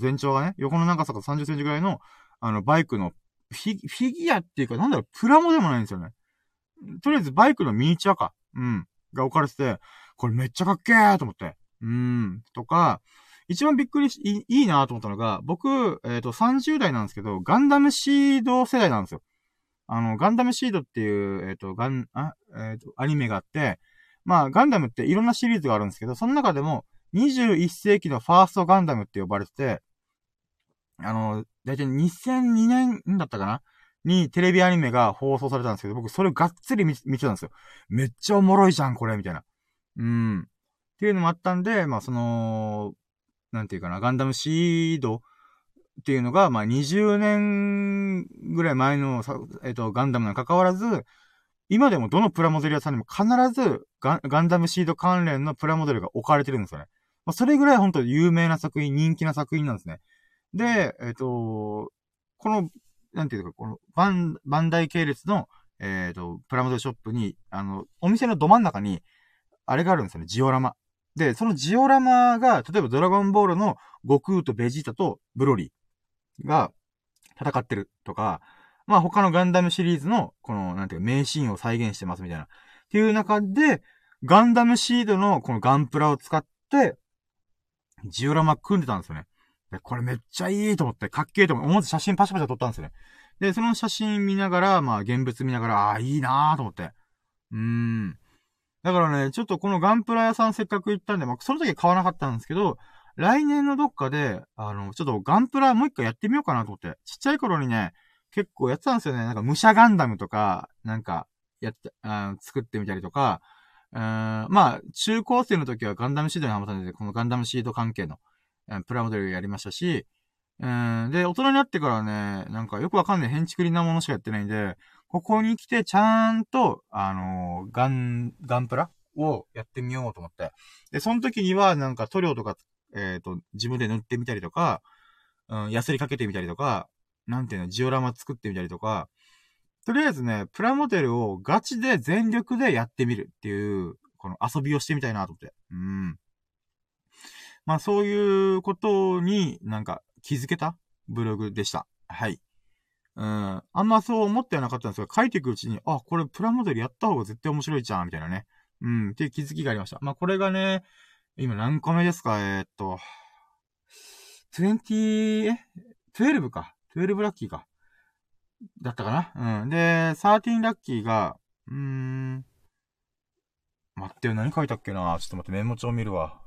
全長がね、横の長さが30センチぐらいの、あの、バイクのフィ、フィギュアっていうか、なんだろう、プラモでもないんですよね。とりあえずバイクのミニチュアか。うん。が置かれてて、これめっちゃかっけーと思って。うーん。とか、一番びっくりし、いいいなと思ったのが、僕、えっ、ー、と、30代なんですけど、ガンダムシード世代なんですよ。あの、ガンダムシードっていう、えっ、ー、と、ガン、あ、えっ、ー、と、アニメがあって、まあ、ガンダムっていろんなシリーズがあるんですけど、その中でも、21世紀のファーストガンダムって呼ばれてて、あの、だいたい2002年だったかな？にテレビアニメが放送されたんですけど、僕それをがっつり見見てたんですよ。めっちゃおもろいじゃん、これ、みたいな。うん。っていうのもあったんで、まあその、なんていうかな、ガンダムシードっていうのが、まあ20年ぐらい前のえっ、と、ガンダムに関わらず、今でもどのプラモデル屋さんにも必ずガンダムシード関連のプラモデルが置かれてるんですよね。まあ、それぐらい本当に有名な作品、人気な作品なんですね。で、えっ、と、この、なんていうか、このバン、バンダイ系列の、えっ、と、プラモデルショップに、あの、お店のど真ん中に、あれがあるんですよね、ジオラマ。で、そのジオラマが、例えばドラゴンボールの悟空とベジータとブロリーが戦ってるとか、まあ他のガンダムシリーズの、この、なんていうか、名シーンを再現してますみたいな。っていう中で、ガンダムシードのこのガンプラを使って、ジオラマ組んでたんですよね。で、これめっちゃいいと思って、かっけえと思って、思わず写真パシャパシャ撮ったんですよね。で、その写真見ながら、まあ、現物見ながら、ああ、いいなーと思って。うーん。だからね、ちょっとこのガンプラ屋さんせっかく行ったんで、まあ、その時は買わなかったんですけど、来年のどっかで、あの、ちょっとガンプラもう一回やってみようかなと思って。ちっちゃい頃にね、結構やってたんですよね。なんか武者ガンダムとか、なんか、やって、あ作ってみたりとか、うん、まあ、中高生の時はガンダムシードにハマったんで、このガンダムシード関係の、プラモデルやりましたし、うん、で、大人になってからね、なんかよくわかんない変築りなものしかやってないんで、ここに来てちゃんと、あのー、ガン、ガンプラをやってみようと思って。で、その時にはなんか塗料とか、えっ、ー、と、自分で塗ってみたりとか、うん、ヤスリかけてみたりとか、なんていうの、ジオラマ作ってみたりとか、とりあえずね、プラモデルをガチで全力でやってみるっていう、この遊びをしてみたいなと思って。うん。まあそういうことになんか気づけたブログでした。はい。うん。あんまそう思ってはなかったんですが、書いていくうちに、あ、これプラモデルやった方が絶対面白いじゃん、みたいなね。うん、っていう気づきがありました。まあこれがね、今何個目ですか？えー、っと、20、え ?12 か。12ラッキーか。だったかな？うん。で、13ラッキーが、うーん。待ってよ、何書いたっけな？ちょっと待って、メモ帳見るわ。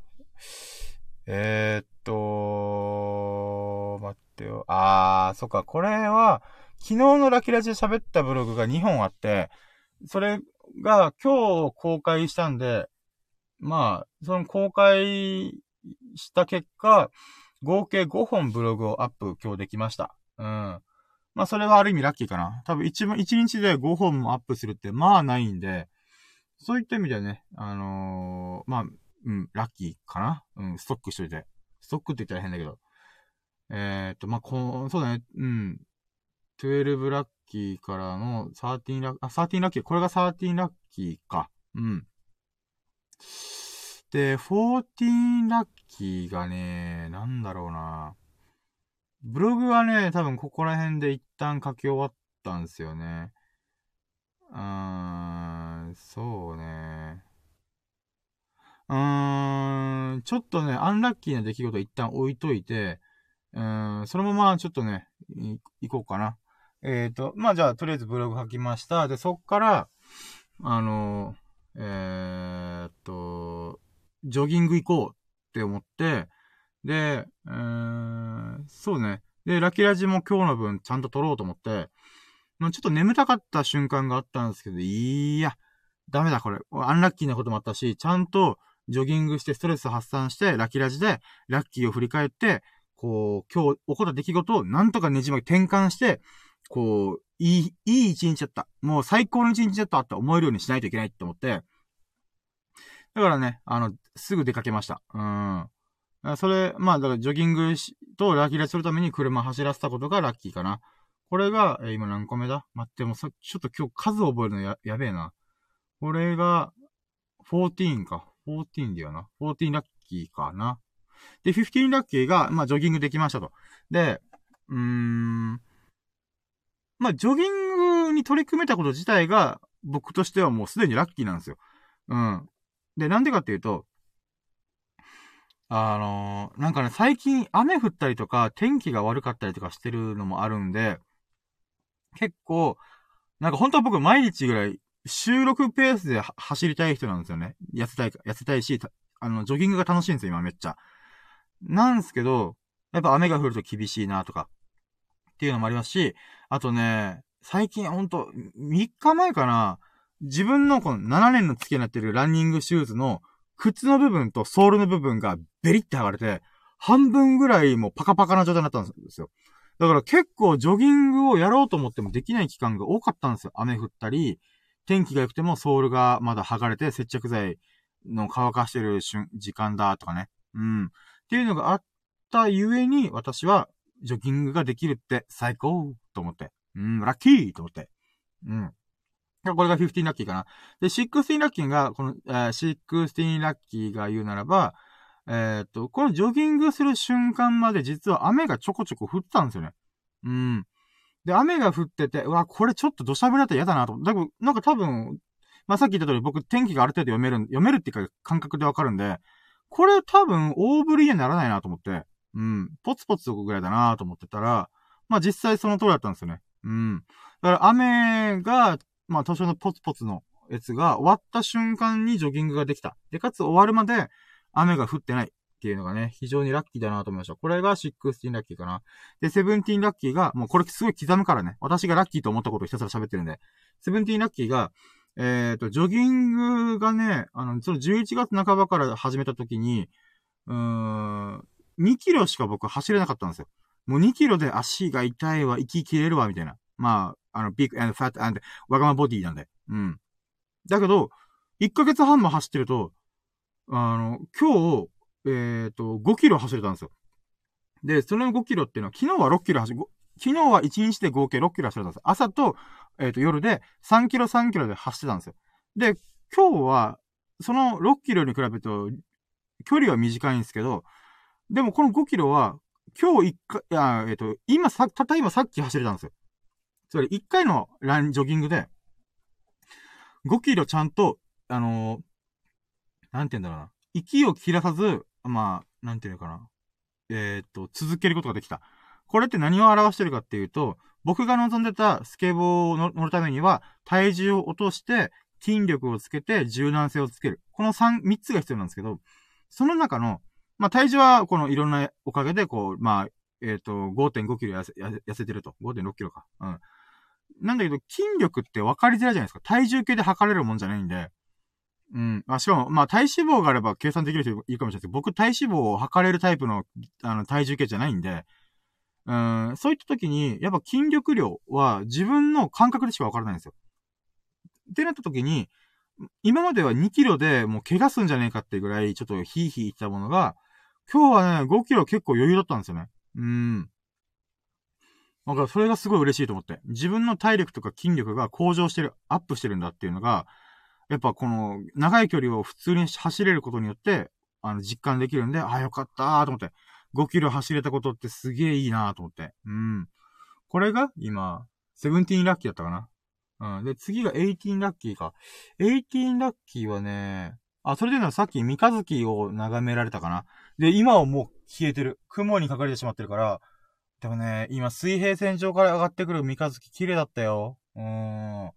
えー、っと、待ってよ。あー、そっか、これは、昨日のラキラジで喋ったブログが2本あって、それが今日公開したんで、まあ、その公開した結果、合計5本ブログをアップ今日できました。うん。まあ、それはある意味ラッキーかな。多分一番、一日で5本もアップするって、まあないんで、そういった意味ではね、あのー、まあ、うん、ラッキーかな。うん、ストックしといて。ストックって言ったら変だけど。えー、っと、まあ、こう、そうだね、うん。12ラッキーからの13ラッキー、あ、13ラッキー、これが13ラッキーか。うん。で、14ラッキーがね、なんだろうな。ブログはね、多分ここら辺で一旦書き終わったんですよね。うーん、そうね。うーん、ちょっとね、アンラッキーな出来事一旦置いといて、うーん、そのままちょっとね、い、行こうかな。えっ、ー、と、まあ、じゃあ、とりあえずブログ書きました。で、そっから、あの、えー、と、ジョギング行こうって思って、で、えー、そうね。で、ラキラジも今日の分ちゃんと撮ろうと思って、まあ、ちょっと眠たかった瞬間があったんですけど、いや、ダメだこれ。アンラッキーなこともあったし、ちゃんとジョギングしてストレス発散して、ラキラジでラッキーを振り返って、こう、今日起こった出来事をなんとかねじまき転換して、こう、いい、いい一日だった。もう最高の一日だったって思えるようにしないといけないって思って、だからね、あの、すぐ出かけました。うん。それ、まあ、だからジョギングとラッキーラするために車走らせたことがラッキーかな。これが、え、今何個目だ？待って、もうさ、ちょっと今日数覚えるのや、やべえな。これが、14か。14だよな。14ラッキーかな。で、15ラッキーが、まあ、ジョギングできましたと。で、うーん、まあ、ジョギングに取り組めたこと自体が、僕としてはもうすでにラッキーなんですよ。うん。で、なんでかっていうと、あのー、なんかね、最近雨降ったりとか、天気が悪かったりとかしてるのもあるんで、結構、なんか本当は僕毎日ぐらい収録ペースで走りたい人なんですよね。痩せたい、痩せたいし、あの、ジョギングが楽しいんですよ、今めっちゃ。なんですけど、やっぱ雨が降ると厳しいなとか、っていうのもありますし、あとね、最近ほんと、3日前かな、自分のこの7年の付き合いになってるランニングシューズの靴の部分とソールの部分がベリって剥がれて、半分ぐらいもうパカパカな状態になったんですよ。だから結構ジョギングをやろうと思ってもできない期間が多かったんですよ。雨降ったり、天気が良くてもソールがまだ剥がれて接着剤の乾かしてる瞬、時間だとかね。うん。っていうのがあったゆえに私はジョギングができるって最高と思って。うん、ラッキーと思って。うん。これが15ラッキーかな。で、16ラッキーが、この、えー、16ラッキーが言うならば、えー、っと、このジョギングする瞬間まで実は雨がちょこちょこ降ったんですよね。うん。で、雨が降ってて、うわ、これちょっと土砂降りだったら嫌だなと。だけど、なんか多分、まあ、さっき言った通り僕天気がある程度読める、読めるっていうか感覚でわかるんで、これ多分大降りにならないなと思って。うん。ポツポツぐらいだなと思ってたら、まあ実際その通りだったんですよね。うん。だから雨が、まあ多少のポツポツのやつが終わった瞬間にジョギングができた。で、かつ終わるまで雨が降ってないっていうのがね、非常にラッキーだなと思いました。これが16ラッキーかな。で、17ラッキーが、もうこれすごい刻むからね。私がラッキーと思ったことをひたすら喋ってるんで。17ラッキーが、えっ、ー、と、ジョギングがね、あの、その11月半ばから始めた時に、うーん、2キロしか僕走れなかったんですよ。もう2キロで足が痛いわ、息切れるわ、みたいな。まあ、あの、ビッグ and fat and わがまボディなんで。うん。だけど、1ヶ月半も走ってると、あの、今日、えっ、ー、と、5キロ走れたんですよ。で、その5キロっていうのは、昨日は6キロ走、昨日は1日で合計6キロ走れたんですよ。朝と、えっ、ー、と、夜で3キロ3キロで走ってたんですよ。で、今日は、その6キロに比べると、距離は短いんですけど、でもこの5キロは、今日1回、いや、えっ、ー、と、今さ、たった今さっき走れたんですよ。つまり1回のラン、ジョギングで、5キロちゃんと、あのー、なんて言うんだろうな。息を切らさず、まあ、なんて言うのかな。えっ、と、続けることができた。これって何を表してるかっていうと、僕が望んでたスケボーを乗るためには、体重を落として、筋力をつけて、柔軟性をつける。この3、3つが必要なんですけど、その中の、まあ、体重は、このいろんなおかげで、こう、まあ、えっ、ー、と、5.5キロ痩せ、痩せてると。5.6キロか。うん。なんだけど、筋力って分かりづらいじゃないですか。体重計で測れるもんじゃないんで。うん。あ、しかも、まあ、体脂肪があれば計算できる人いいかもしれないですけど、僕体脂肪を測れるタイプの、あの、体重計じゃないんで、うん、そういった時に、やっぱ筋力量は自分の感覚でしか分からないんですよ。ってなった時に、今までは2キロでもう怪我すんじゃねえかってぐらい、ちょっとヒーヒー言ったものが、今日はね、5キロ結構余裕だったんですよね。うん。だからそれがすごい嬉しいと思って。自分の体力とか筋力が向上してる、アップしてるんだっていうのが、やっぱこの、長い距離を普通に走れることによって、あの、実感できるんで、あ、よかったーと思って。5キロ走れたことってすげえいいなーと思って。うん。これが、今、17ラッキーだったかな。うん。で、次が18ラッキーか。18ラッキーはね、あ、それでのさっき三日月を眺められたかな。で、今はもう消えてる。雲に隠れてしまってるから、でもね、今水平線上から上がってくる三日月綺麗だったよ。うーん。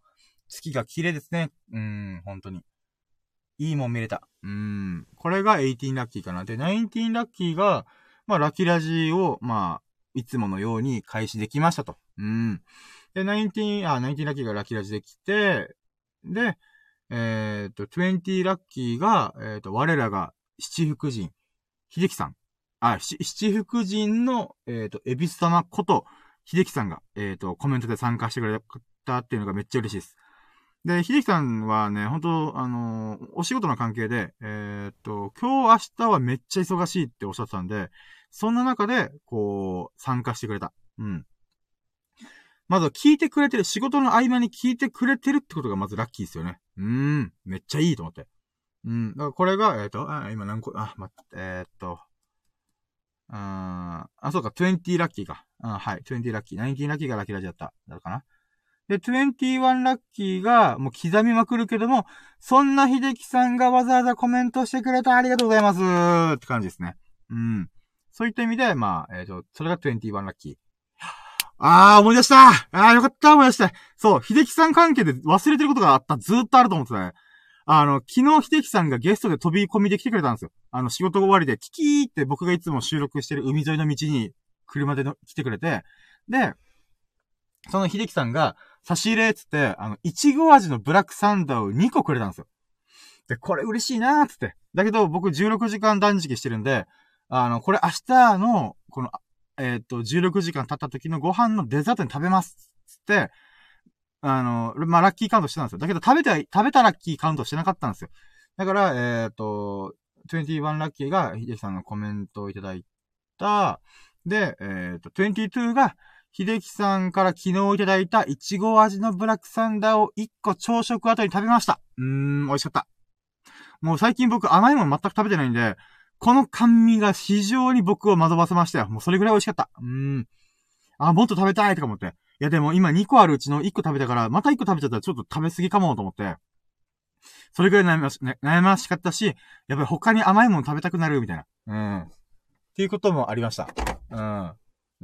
月が綺麗ですね。うーん、本当に。いいもん見れた。うーん。これが18ラッキーかな。で、19ラッキーが、まあ、ラキラジを、まあ、いつものように開始できましたと。うん。で、19、あ、19ラッキーがラキラジできて、で、えっ、ー、と、20ラッキーが、えっ、と、我らが七福神、秀樹さん。あ、七福神の、えっ、ー、と、エビス様こと、秀樹さんが、えっ、と、コメントで参加してくれたっていうのがめっちゃ嬉しいです。で、秀樹さんはね、本当あのー、お仕事の関係で、えー、っと、今日明日はめっちゃ忙しいっておっしゃってたんで、そんな中で、こう、参加してくれた。うん。まずは聞いてくれてる、仕事の合間に聞いてくれてるってことがまずラッキーですよね。うーん、めっちゃいいと思って。うん。だからこれが、えっ、と、あ、今何個、あ、待って、えー、っと、ああ、そうか、20ラッキーか。あはい、20ラッキー。19ラッキーがラッキーラジだった。だかな。で、21ラッキーが、もう刻みまくるけども、そんな秀樹さんがわざわざコメントしてくれたありがとうございますって感じですね。うん。そういった意味で、まあ、えっ、ー、と、それが21ラッキー。あー、思い出したあー、よかった思い出したそう、秀樹さん関係で忘れてることがあった。ずーっとあると思ってたね。あの、昨日秀樹さんがゲストで飛び込みで来てくれたんですよ。あの、仕事終わりで、キキーって僕がいつも収録してる海沿いの道に車での来てくれて、で、その秀樹さんが、差し入れつって、あの、いちご味のブラックサンダーを2個くれたんですよ。で、これ嬉しいなーつって。だけど、僕16時間断食してるんで、あの、これ明日の、この、えっ、と、16時間経った時のご飯のデザートに食べます。つって、あの、まあ、ラッキーカウントしてたんですよ。だけど、食べた、食べたラッキーカウントしてなかったんですよ。だから、えっ、ー、と、21ラッキーが、秀樹さんのコメントをいただいた。で、えっ、ー、と、22が、秀樹さんから昨日いただいたいちご味のブラックサンダーを1個朝食あたり食べました。うーん、美味しかった。もう最近僕甘いもの全く食べてないんで、この甘味が非常に僕を惑わせましたよ。もうそれぐらい美味しかった。うーん。あ、もっと食べたいとか思って。いやでも今2個あるうちの1個食べたから、また1個食べちゃったらちょっと食べ過ぎかもと思って。それぐらい悩まし、ね、悩ましかったし、やっぱり他に甘いもの食べたくなるみたいな。うん。っていうこともありました。うん。だ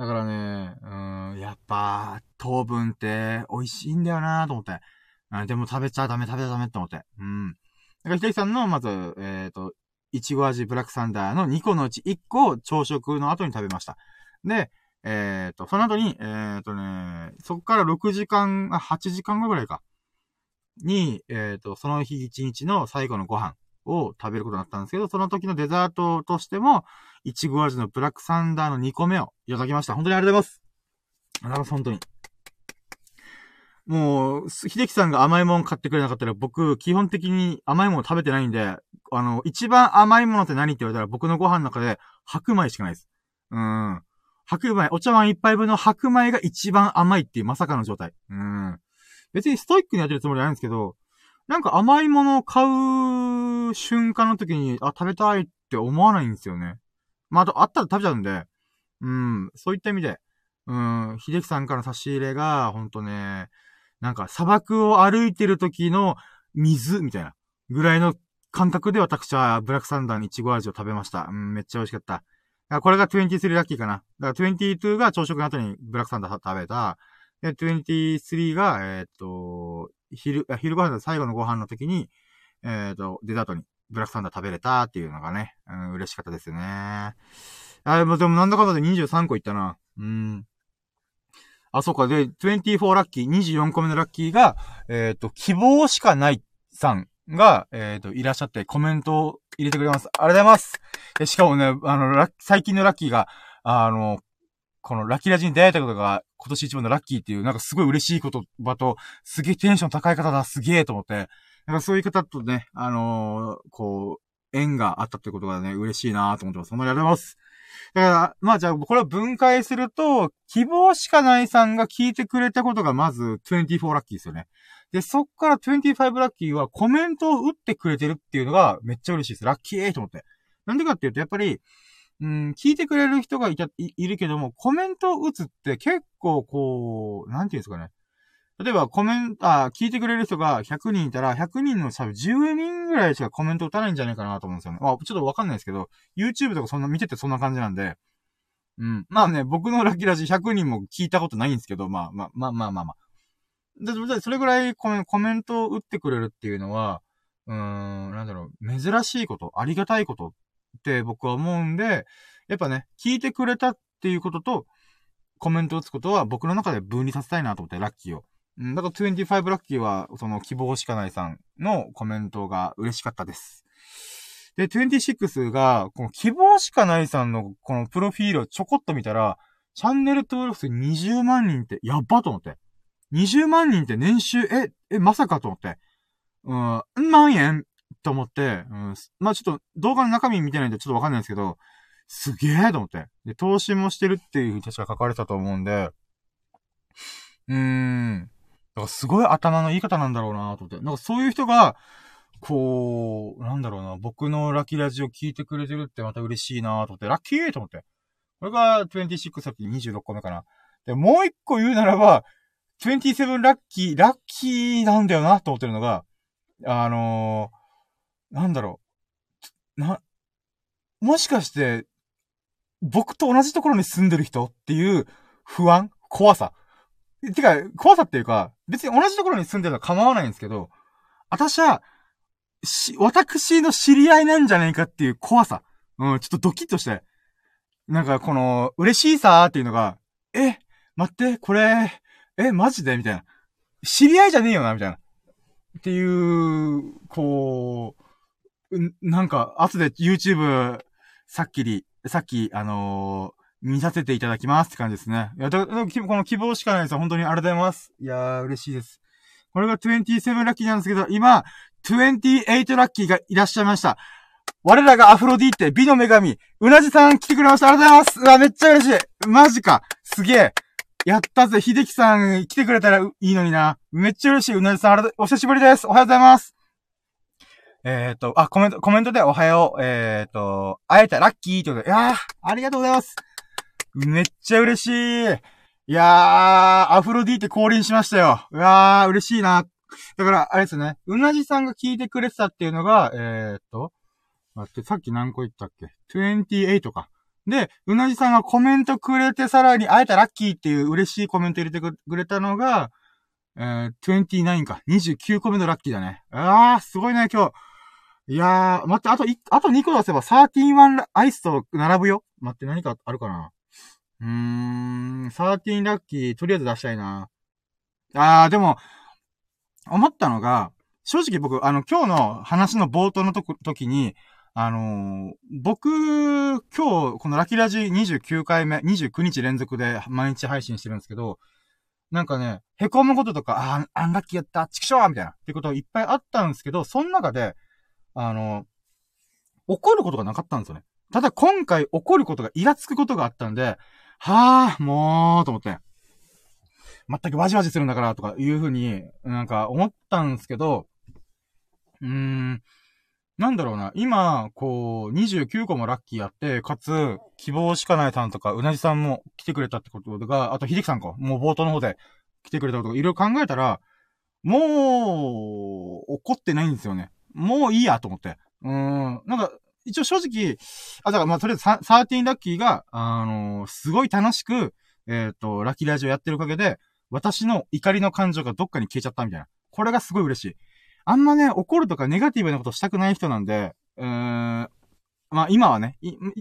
からね、うん、やっぱ、糖分って美味しいんだよなと思って。うん、でも食べちゃダメ、食べちゃダメって思って。うん。だから、ひできさんの、まず、えっ、ー、と、いちご味ブラックサンダーの2個のうち1個を朝食の後に食べました。で、えっ、ー、と、その後に、えっ、ー、とね、そこから6時間、あ、8時間後ぐらいか。に、えっ、ー、と、その日1日の最後のご飯を食べることになったんですけど、その時のデザートとしても、いちご味のブラックサンダーの2個目をいただきました。本当にありがとうございます。ありがとうございます、本当に。もう、秀樹さんが甘いもん買ってくれなかったら、僕、基本的に甘いもの食べてないんで、あの、一番甘いものって何って言われたら、僕のご飯の中で白米しかないです。うん。白米、お茶碗一杯分の白米が一番甘いっていうまさかの状態。うん。別にストイックにやってるつもりはないんですけど、なんか甘いものを買う瞬間の時に、あ、食べたいって思わないんですよね。まあ、あと、あったら食べちゃうんで、うん、そういった意味で、うん、秀樹さんからの差し入れが、ほんとね、なんか砂漠を歩いてる時の水みたいなぐらいの感覚で私はブラックサンダーにイチゴ味を食べました。うん、めっちゃ美味しかった。これが23ラッキーかな。だから22が朝食の後にブラックサンダー食べた。で、23が、えー、っと、昼、昼ご飯の最後のご飯の時に、えー、っと、デザートにブラックサンダー食べれたっていうのがね、うん、嬉しかったですよね。あ、でも、でもなんだかんだで23個いったな。うん。あ、そうか。で、24ラッキー、24個目のラッキーが、えっ、と、希望しかないさんが、えっ、ー、と、いらっしゃってコメントを入れてくれます。ありがとうございます。でしかもね、あの、最近のラッキーが、あの、このラッキーラジに出会えたことが今年一番のラッキーっていう、なんかすごい嬉しい言葉と、すげえテンション高い方だ、すげえと思って、なんかそういう方とね、あのー、こう、縁があったってことがね、嬉しいなと思ってます。そんなにありがとうございます。だから、まあじゃあ、これを分解すると、希望しかないさんが聞いてくれたことがまず24ラッキーですよね。で、そっから25ラッキーはコメントを打ってくれてるっていうのがめっちゃ嬉しいです。ラッキーと思って。なんでかっていうと、やっぱり、うん、聞いてくれる人がいた、いいるけども、コメントを打つって結構こう、なんていうんですかね。例えばコメント、あ、聞いてくれる人が100人いたら、100人の多分10人ぐらいしかコメント打たないんじゃないかなと思うんですよね。まあ、ちょっとわかんないですけど、YouTube とかそんな見ててそんな感じなんで、うん。まあね、僕のラッキーラジ100人も聞いたことないんですけど、まあまあまあまあまあまあ。で、それぐらいコメントを打ってくれるっていうのは、うーん、なんだろう、珍しいこと、ありがたいことって僕は思うんで、やっぱね、聞いてくれたっていうことと、コメントを打つことは僕の中で分離させたいなと思って、ラッキーを。うん、だから25ラッキーは、その希望しかないさんのコメントが嬉しかったです。で、26が、この希望しかないさんのこのプロフィールをちょこっと見たら、チャンネル登録数20万人ってやっばと思って。20万人って年収、え、え、まさかと思って。うん、万円？と思って、うん、まあちょっと動画の中身見てないんでちょっとわかんないんですけど、すげえと思って。で、投資もしてるっていうふうに確か書かれたと思うんで、うーん。だからすごい頭のいい方なんだろうなと思って。なんかそういう人が、こう、なんだろうな、僕のラッキーラジオ聞いてくれてるってまた嬉しいなと思って、ラッキーと思って。これが26さっき26個目かな。で、もう一個言うならば、27ラッキー、ラッキーなんだよな、と思ってるのが、あのー、なんだろう。な、もしかして、僕と同じところに住んでる人っていう不安怖さ。てか、怖さっていうか、別に同じところに住んでるのは構わないんですけど、私は、し、私の知り合いなんじゃないかっていう怖さ。うん、ちょっとドキッとして。なんか、この、嬉しいさーっていうのが、え、待って、これ、え、マジで？みたいな。知り合いじゃねえよなみたいな。っていう、こう、なんか、後で YouTube、さっきり、さっき、あのー、見させていただきますって感じですね。いや、だこの希望しかないですよ。本当にありがとうございます。いやー、嬉しいです。これが27ラッキーなんですけど、今、28ラッキーがいらっしゃいました。我らがアフロディーテ、美の女神、うなじさん来てくれました。ありがとうございます。うわ、めっちゃ嬉しい。マジか。すげえ。やったぜ。秀樹さん来てくれたらいいのにな。めっちゃ嬉しい。うなじさん、お久しぶりです。おはようございます。えっ、ー、と、あ、コメント、コメントでおはよう。えっ、ー、と、会えたラッキーということで、いやー、ありがとうございます。めっちゃ嬉しい。いやー、アフロディーテ降臨しましたよ。うわー、嬉しいな。だから、あれですね。うなじさんが聞いてくれてたっていうのが、えー、っと、待って、さっき何個言ったっけ ?28 か。で、うなじさんがコメントくれて、さらに会えたラッキーっていう嬉しいコメント入れてくれたのが、えー、29か。29個目のラッキーだね。あー、すごいね、今日。いやー、待って、あと1、あと2個出せば13アイスと並ぶよ。待って、何かあるかなうーん、13ラッキー、とりあえず出したいな。あー、でも、思ったのが、正直僕、あの、今日の話の冒頭のとこ時に、あのー、僕、今日、このラキラジ29回目、29日連続で毎日配信してるんですけど、なんかね、凹むこととか、あ、アンラッキーやった、チクショーみたいな、ってこといっぱいあったんですけど、その中で、あの、怒ることがなかったんですよね。ただ今回怒ることが、イラつくことがあったんで、はぁ、もう、と思って。全くワジワジするんだから、とかいうふうに、なんか思ったんですけど、うーん、なんだろうな、今、こう、29個もラッキーやって、かつ、希望しかないさんとか、うなじさんも来てくれたってことが、あと、ひできさんか、もう冒頭の方で来てくれたことが、いろいろ考えたら、もう、怒ってないんですよね。もういいやと思って。うーん、なんか、一応正直、あ、だからまあ、とりあえず、サーティンラッキーが、あのー、すごい楽しく、えっ、ー、と、ラッキーラジオやってるおかげで、私の怒りの感情がどっかに消えちゃったみたいな。これがすごい嬉しい。あんまね、怒るとかネガティブなことしたくない人なんで、うーん、まあ今はね、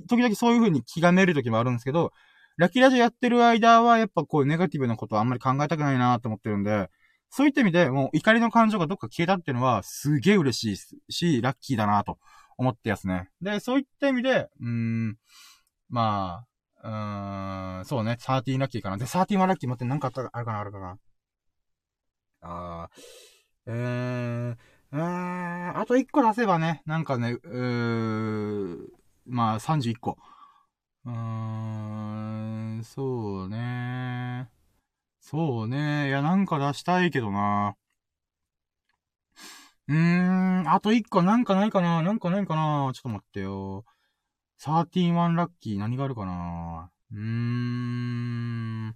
時々そういう風に気がめる時もあるんですけど、ラッキーラジオやってる間は、やっぱこうネガティブなことはあんまり考えたくないなと思ってるんで、そういった意味で、もう怒りの感情がどっか消えたっていうのは、すげえ嬉しいし、ラッキーだなと思ってやすね。で、そういった意味で、うーん、まあ、うーん、そうね、13ラッキーかな。で、13はラッキー待って、なんかあったあるかな、あるかな。あー、えー、と1個出せばね、なんかね、うー、まあ、31個。うーん、そうね。そうね。いや、なんか出したいけどな。うーん、あと1個なんかないかななんかないかなちょっと待ってよ。31ラッキー何があるかなうーん。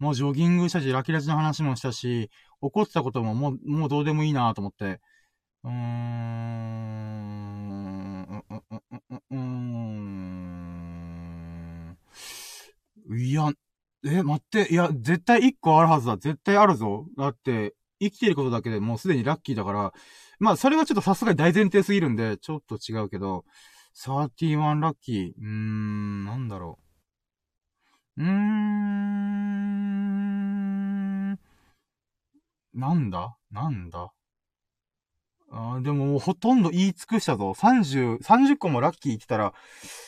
もうジョギングしたし、ラキラジの話もしたし、怒ってたことももう、もうどうでもいいなと思って。うーん、う、う、う、う、う、いや、え、待って、いや、絶対1個あるはずだ。絶対あるぞ。だって、生きてることだけでもうすでにラッキーだから、まあ、それはちょっとさすがに大前提すぎるんで、ちょっと違うけど、31ラッキー、うーん、なんだろう。うーん、なんだなんだあでももほとんど言い尽くしたぞ。30、30個もラッキー言ったら、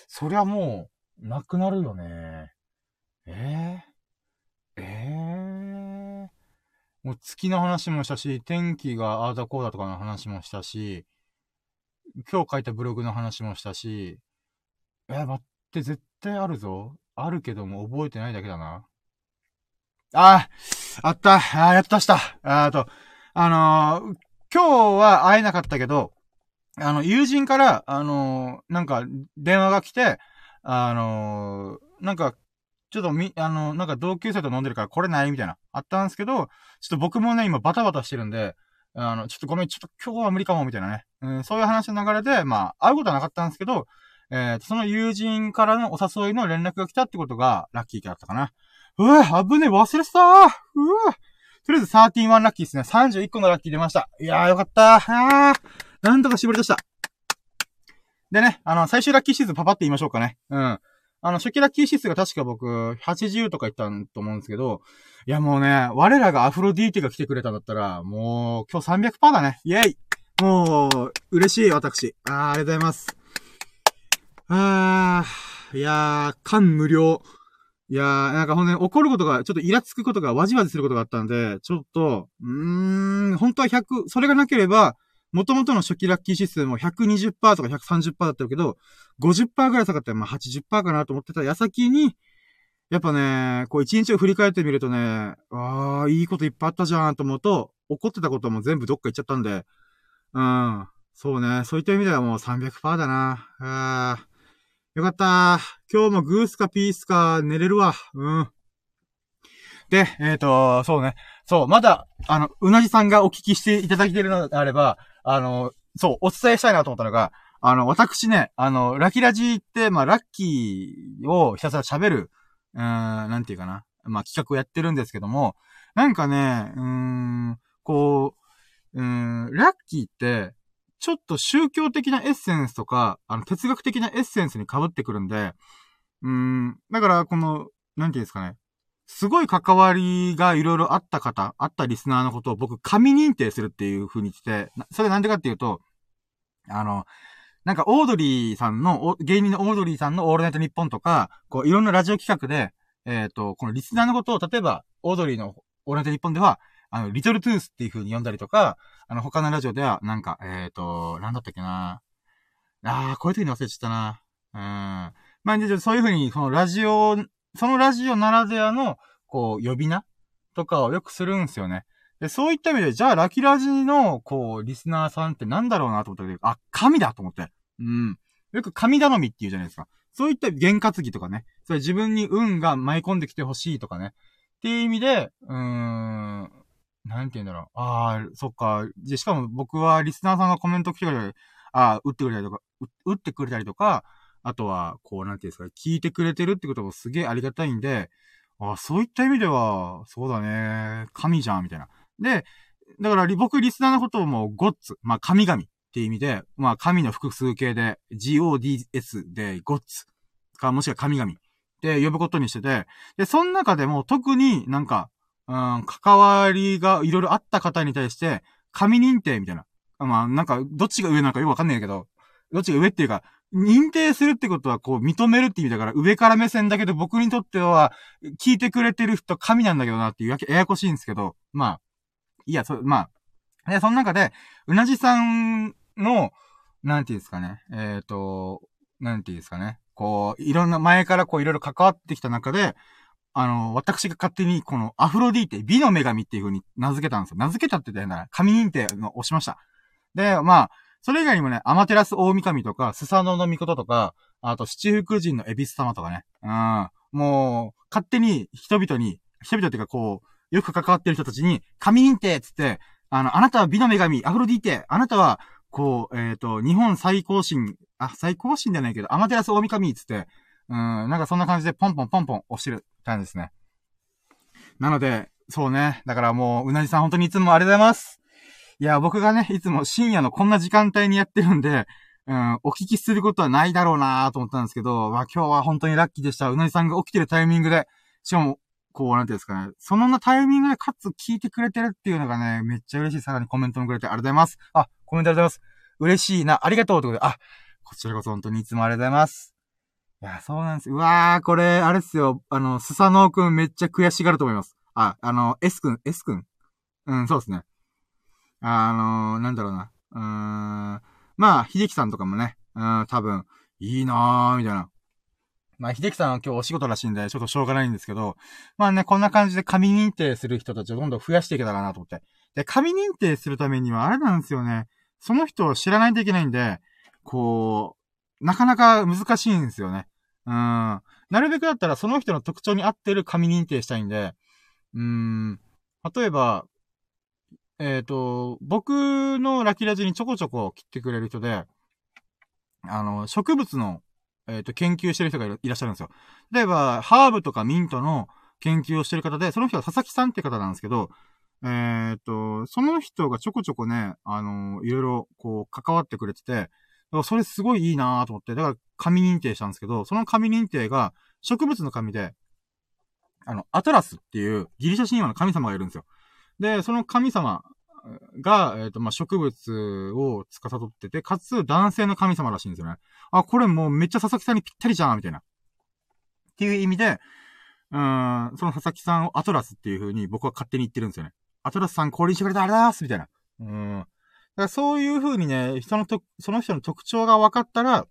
そりゃもう、なくなるよね。えー、えー、もう月の話もしたし、天気がああだこうだとかの話もしたし、今日書いたブログの話もしたし、え待って、絶対あるぞ。あるけども覚えてないだけだな。ああ、あった。あやったした。あと、あのー、今日は会えなかったけど、あの、友人から、あのー、なんか、電話が来て、あのー、なんか、ちょっとみ、あの、なんか同級生と飲んでるからこれない？みたいな、あったんですけど、ちょっと僕もね、今バタバタしてるんで、あの、ちょっとごめん、ちょっと今日は無理かも、みたいなね。うん、そういう話の流れで、まあ、会うことはなかったんですけど、えー、その友人からのお誘いの連絡が来たってことが、ラッキーだったかな。うわ、危ねえ、忘れてたうわ。とりあえず13ラッキーですね。31個のラッキー出ました。いやーよかった。あー、なんとか絞り出した。でね、あの、最終ラッキーシーズンパパって言いましょうかね。うん。あの、初期ラッキー指数が確か僕、80とか言ったんと思うんですけど、いやもうね、我らがアフロディーテが来てくれたんだったら、もう、今日300%だね。イェイもう、嬉しい、私。あー、ありがとうございます。あー、いやー、感無量。いやー、なんかほんとに怒ることが、ちょっとイラつくことが、わじわじすることがあったんで、ちょっと、うーん、本当は100、それがなければ、元々の初期ラッキー指数も120%とか130%だったけど、50%ぐらい下がって、まあ80%かなと思ってた矢先に、やっぱね、こう一日を振り返ってみるとね、ああ、いいこといっぱいあったじゃんと思うと、怒ってたことも全部どっか行っちゃったんで、うん。そうね。そういった意味ではもう300%だな。あよかった。今日もグースかピースか寝れるわ。うん。で、えっ、ー、と、そうね。そう、まだ、あの、うなじさんがお聞きしていただけているのであれば、あの、そう、お伝えしたいなと思ったのが、あの、私ね、あの、ラキラジって、まあ、ラッキーをひたすら喋る、うーん、なんていうかな。まあ、企画をやってるんですけども、なんかね、うーん、こう、うーん、ラッキーって、ちょっと宗教的なエッセンスとか、あの、哲学的なエッセンスに被ってくるんで、うん、だから、この、なんていうんですかね。すごい関わりがいろいろあった方、あったリスナーのことを僕、神認定するっていう風に言ってて、それなんでかっていうと、あの、なんか、オードリーさんの、芸人のオードリーさんのオールナイトニッポンとか、こう、いろんなラジオ企画で、えっ、ー、と、このリスナーのことを、例えば、オードリーのオールナイトニッポンでは、あの、リトルトゥースっていう風に呼んだりとか、あの、他のラジオでは、なんか、えっ、ー、と、なんだったっけなあー、こういう時に忘れちゃったな。うん。まあ、そういう風に、このラジオ、そのラジオならではの、こう、呼び名とかをよくするんですよね。で、そういった意味で、じゃあ、ラキラジの、こう、リスナーさんってなんだろうなと思ったけど、あ、神だと思って。うん。よく神頼みって言うじゃないですか。そういった験担ぎとかね。それ自分に運が舞い込んできてほしいとかね。っていう意味で、うーん、なんて言うんだろう。ああ、そっか。で、しかも僕はリスナーさんがコメント来てくれたり、ああ、打ってくれたりとか、打ってくれたりとか、あとは、こう、なんていうんですか、聞いてくれてるってこともすげえありがたいんで、ああそういった意味では、そうだね、神じゃん、みたいな。で、だから僕リスナーのことをもうゴッツ、まあ神々っていう意味で、まあ、神の複数形で、GODS で、ゴッツか、もしくは神々って呼ぶことにしてて、で、その中でも特になんか、うん、関わりがいろいろあった方に対して、神認定みたいな。まあ、なんか、どっちが上なのかよくわかんないけど、どっちが上っていうか、認定するってことは、こう、認めるって意味だから、上から目線だけど、僕にとっては、聞いてくれてる人、神なんだけどなっていうわけ、ややこしいんですけど、まあ、いや、そ、まあ、で、その中で、うなじさんの、なんていうんですかね、えっ、ー、と、なんていうんですかね、こう、いろんな、前からこういろいろ関わってきた中で、あの、私が勝手にこのアフロディーテ、美の女神っていう風に名付けたんですよ。名付けたって言ったら、神認定の押しました。で、まあ、それ以外にもね、アマテラス大神とか、スサノの御事とか、あと七福神のエビス様とかね。うん。もう、勝手に人々に、人々っていうかこう、よく関わってる人たちに、神認定つって、あの、あなたは美の女神、アフロディーテ、あなたは、こう、えっ、ー、と、日本最高神、あ、最高神じゃないけど、アマテラス大神つって、うん、なんかそんな感じでポンポンポンポン押してる感じですね。なので、そうね。だからもう、うなじさん本当にいつもありがとうございます。いや、僕がね、いつも深夜のこんな時間帯にやってるんで、うん、お聞きすることはないだろうなと思ったんですけど、まあ今日は本当にラッキーでした。うなじさんが起きてるタイミングで、しかも、こう、なんていうんですかね、そのなタイミングでかつ聞いてくれてるっていうのがね、めっちゃ嬉しい。さらにコメントもくれてありがとうございます。あ、コメントありがとうございます。嬉しいな、ありがとうってことで、あ、こちらこそ本当にいつもありがとうございます。いや、そうなんです。うわー、これ、あれっすよ。あの、スサノーくんめっちゃ悔しがると思います。あ、あの、S くん、S くん？うん、そうですね。あのなんだろうな。うーん、まあ、秀樹さんとかもね、うん、多分、いいなー、みたいな。まあ、秀樹さんは今日お仕事らしいんで、ちょっとしょうがないんですけど、まあね、こんな感じで紙認定する人たちをどんどん増やしていけたらなと思って。で、紙認定するためには、あれなんですよね。その人を知らないといけないんで、こう、なかなか難しいんですよね。うん。なるべくだったらその人の特徴に合ってる紙認定したいんで、うん。例えば、えっ、ー、と、僕のラキラジにちょこちょこ切ってくれる人で、あの、植物の、えっ、ー、と、研究してる人がいらっしゃるんですよ。例えば、ハーブとかミントの研究をしてる方で、その人は佐々木さんって方なんですけど、えっ、と、その人がちょこちょこね、あの、いろいろ、こう、関わってくれてて、それすごいいいなと思って、だから紙認定したんですけど、その紙認定が植物の紙で、あの、アトラスっていうギリシャ神話の神様がいるんですよ。で、その神様が、えっ、ー、と、まあ、植物を司ってて、かつ男性の神様らしいんですよね。あ、これもうめっちゃ佐々木さんにぴったりじゃんみたいな。っていう意味で、うん、その佐々木さんをアトラスっていう風に僕は勝手に言ってるんですよね。アトラスさん降臨してくれてありがとうございますみたいな。うん。らそういう風にね、人のと、その人の特徴が分かったら、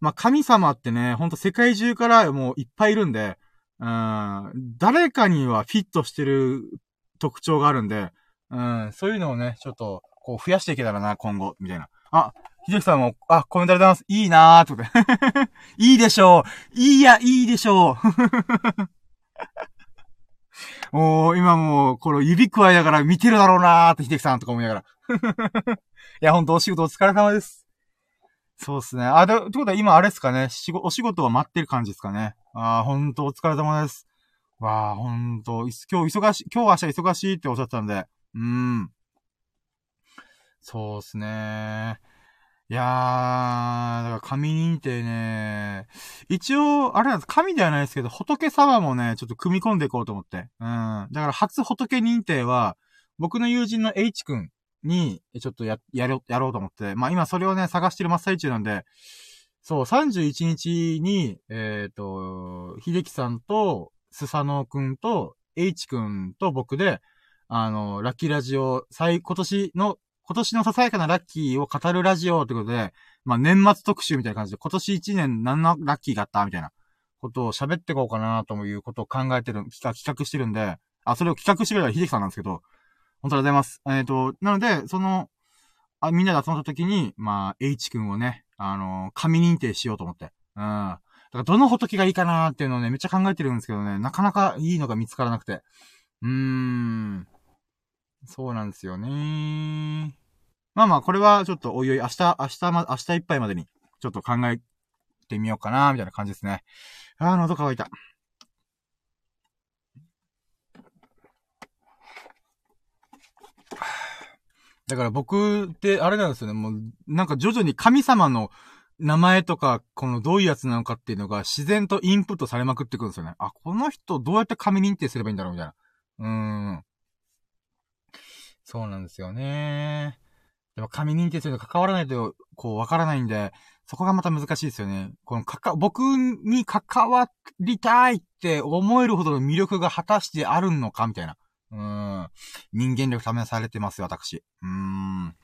まあ、神様ってね、ほんと世界中からもういっぱいいるんで、うん、誰かにはフィットしてる特徴があるんで、うん、そういうのをね、ちょっと、こう増やしていけたらな、今後、みたいな。あ、ひじきさんも、あ、コメントありがとうございます。いいなーとか。いいでしょう。いいや、いいでしょう。もう、今もう、この指くわえながら見てるだろうなーって、ひできさんとか思いながら。いや、ほんとお仕事お疲れ様です。そうっすね。あ、で、ってことは今あれっすかね。仕事、お仕事は待ってる感じですかね。あー、ほんとお疲れ様です。わー、ほんと、今日忙しい、今日明日忙しいっておっしゃったんで、うーん。そうっすね。いやー、だから神認定ね、一応、あれなんです、神ではないですけど、仏様もね、ちょっと組み込んでいこうと思って。うん。だから初仏認定は、僕の友人の H 君に、ちょっとや、やろ、やろうと思って。まあ今それをね、探してる真っ最中なんで、そう、31日に、えっ、ー、と、秀樹さんと、スサノオくんと、H 君と僕で、あの、ラッキーラジオ、最、今年の今年のささやかなラッキーを語るラジオってことで、まあ年末特集みたいな感じで、今年1年何のラッキーがあったみたいなことを喋ってこうかなということを考えてる、企画してるんで、あ、それを企画してくれた秀樹さんなんですけど、本当にございます。えっ、ー、と、なので、その、あ、みんなで集まった時に、まあ、H 君をね、あのー、神認定しようと思って。うん。だからどの仏がいいかなーっていうのをね、めっちゃ考えてるんですけどね、なかなかいいのが見つからなくて。うーん。そうなんですよねまあまあ、これはちょっとおいおい、明日、明日ま、明日いっぱいまでに、ちょっと考えてみようかな、みたいな感じですね。あー、喉乾いた。だから僕ってあれなんですよね。もう、なんか徐々に神様の名前とか、このどういうやつなのかっていうのが自然とインプットされまくってくるんですよね。あ、この人どうやって神認定すればいいんだろうみたいな。うーん。そうなんですよね。でも紙認定すると関わらないと、こう、わからないんで、そこがまた難しいですよね。この、かか、僕に関わりたいって思えるほどの魅力が果たしてあるのか、みたいな。うん。人間力試されてますよ、私。うん。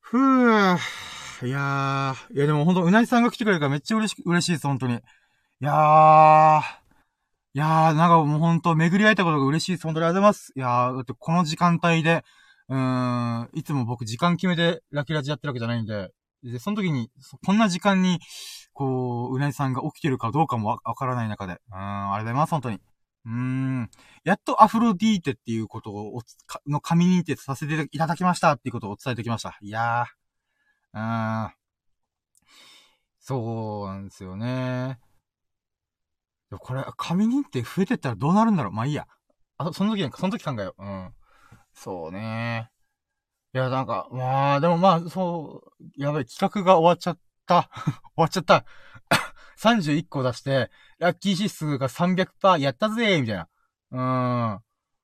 ふぅ。いやー。いや、でもほんと、うなじさんが来てくれるからめっちゃ嬉し、嬉しいです、本当に。いやー。いやー、なんかもうほんと、巡り会えたことが嬉しいです。本当にありがとうございます。いやー、だってこの時間帯で、うん、いつも僕時間決めてラキラジやってるわけじゃないんで、で、その時に、こんな時間に、こう、うなぎさんが起きてるかどうかもわからない中で、うん、ありがとうございます、本当に。うーん。やっとアフロディーテっていうことを、の紙認定させていただきましたっていうことをお伝えできました。いやー。うーん。そうなんですよね。これ、紙認定増えてったらどうなるんだろうまあいいや。あ、その時、その時考えよう。うん。そうね。いや、なんか、まあ、でもまあ、そう、やばい、企画が終わっちゃった。終わっちゃった。31個出して、ラッキー指数が300%やったぜみたいな。うーん。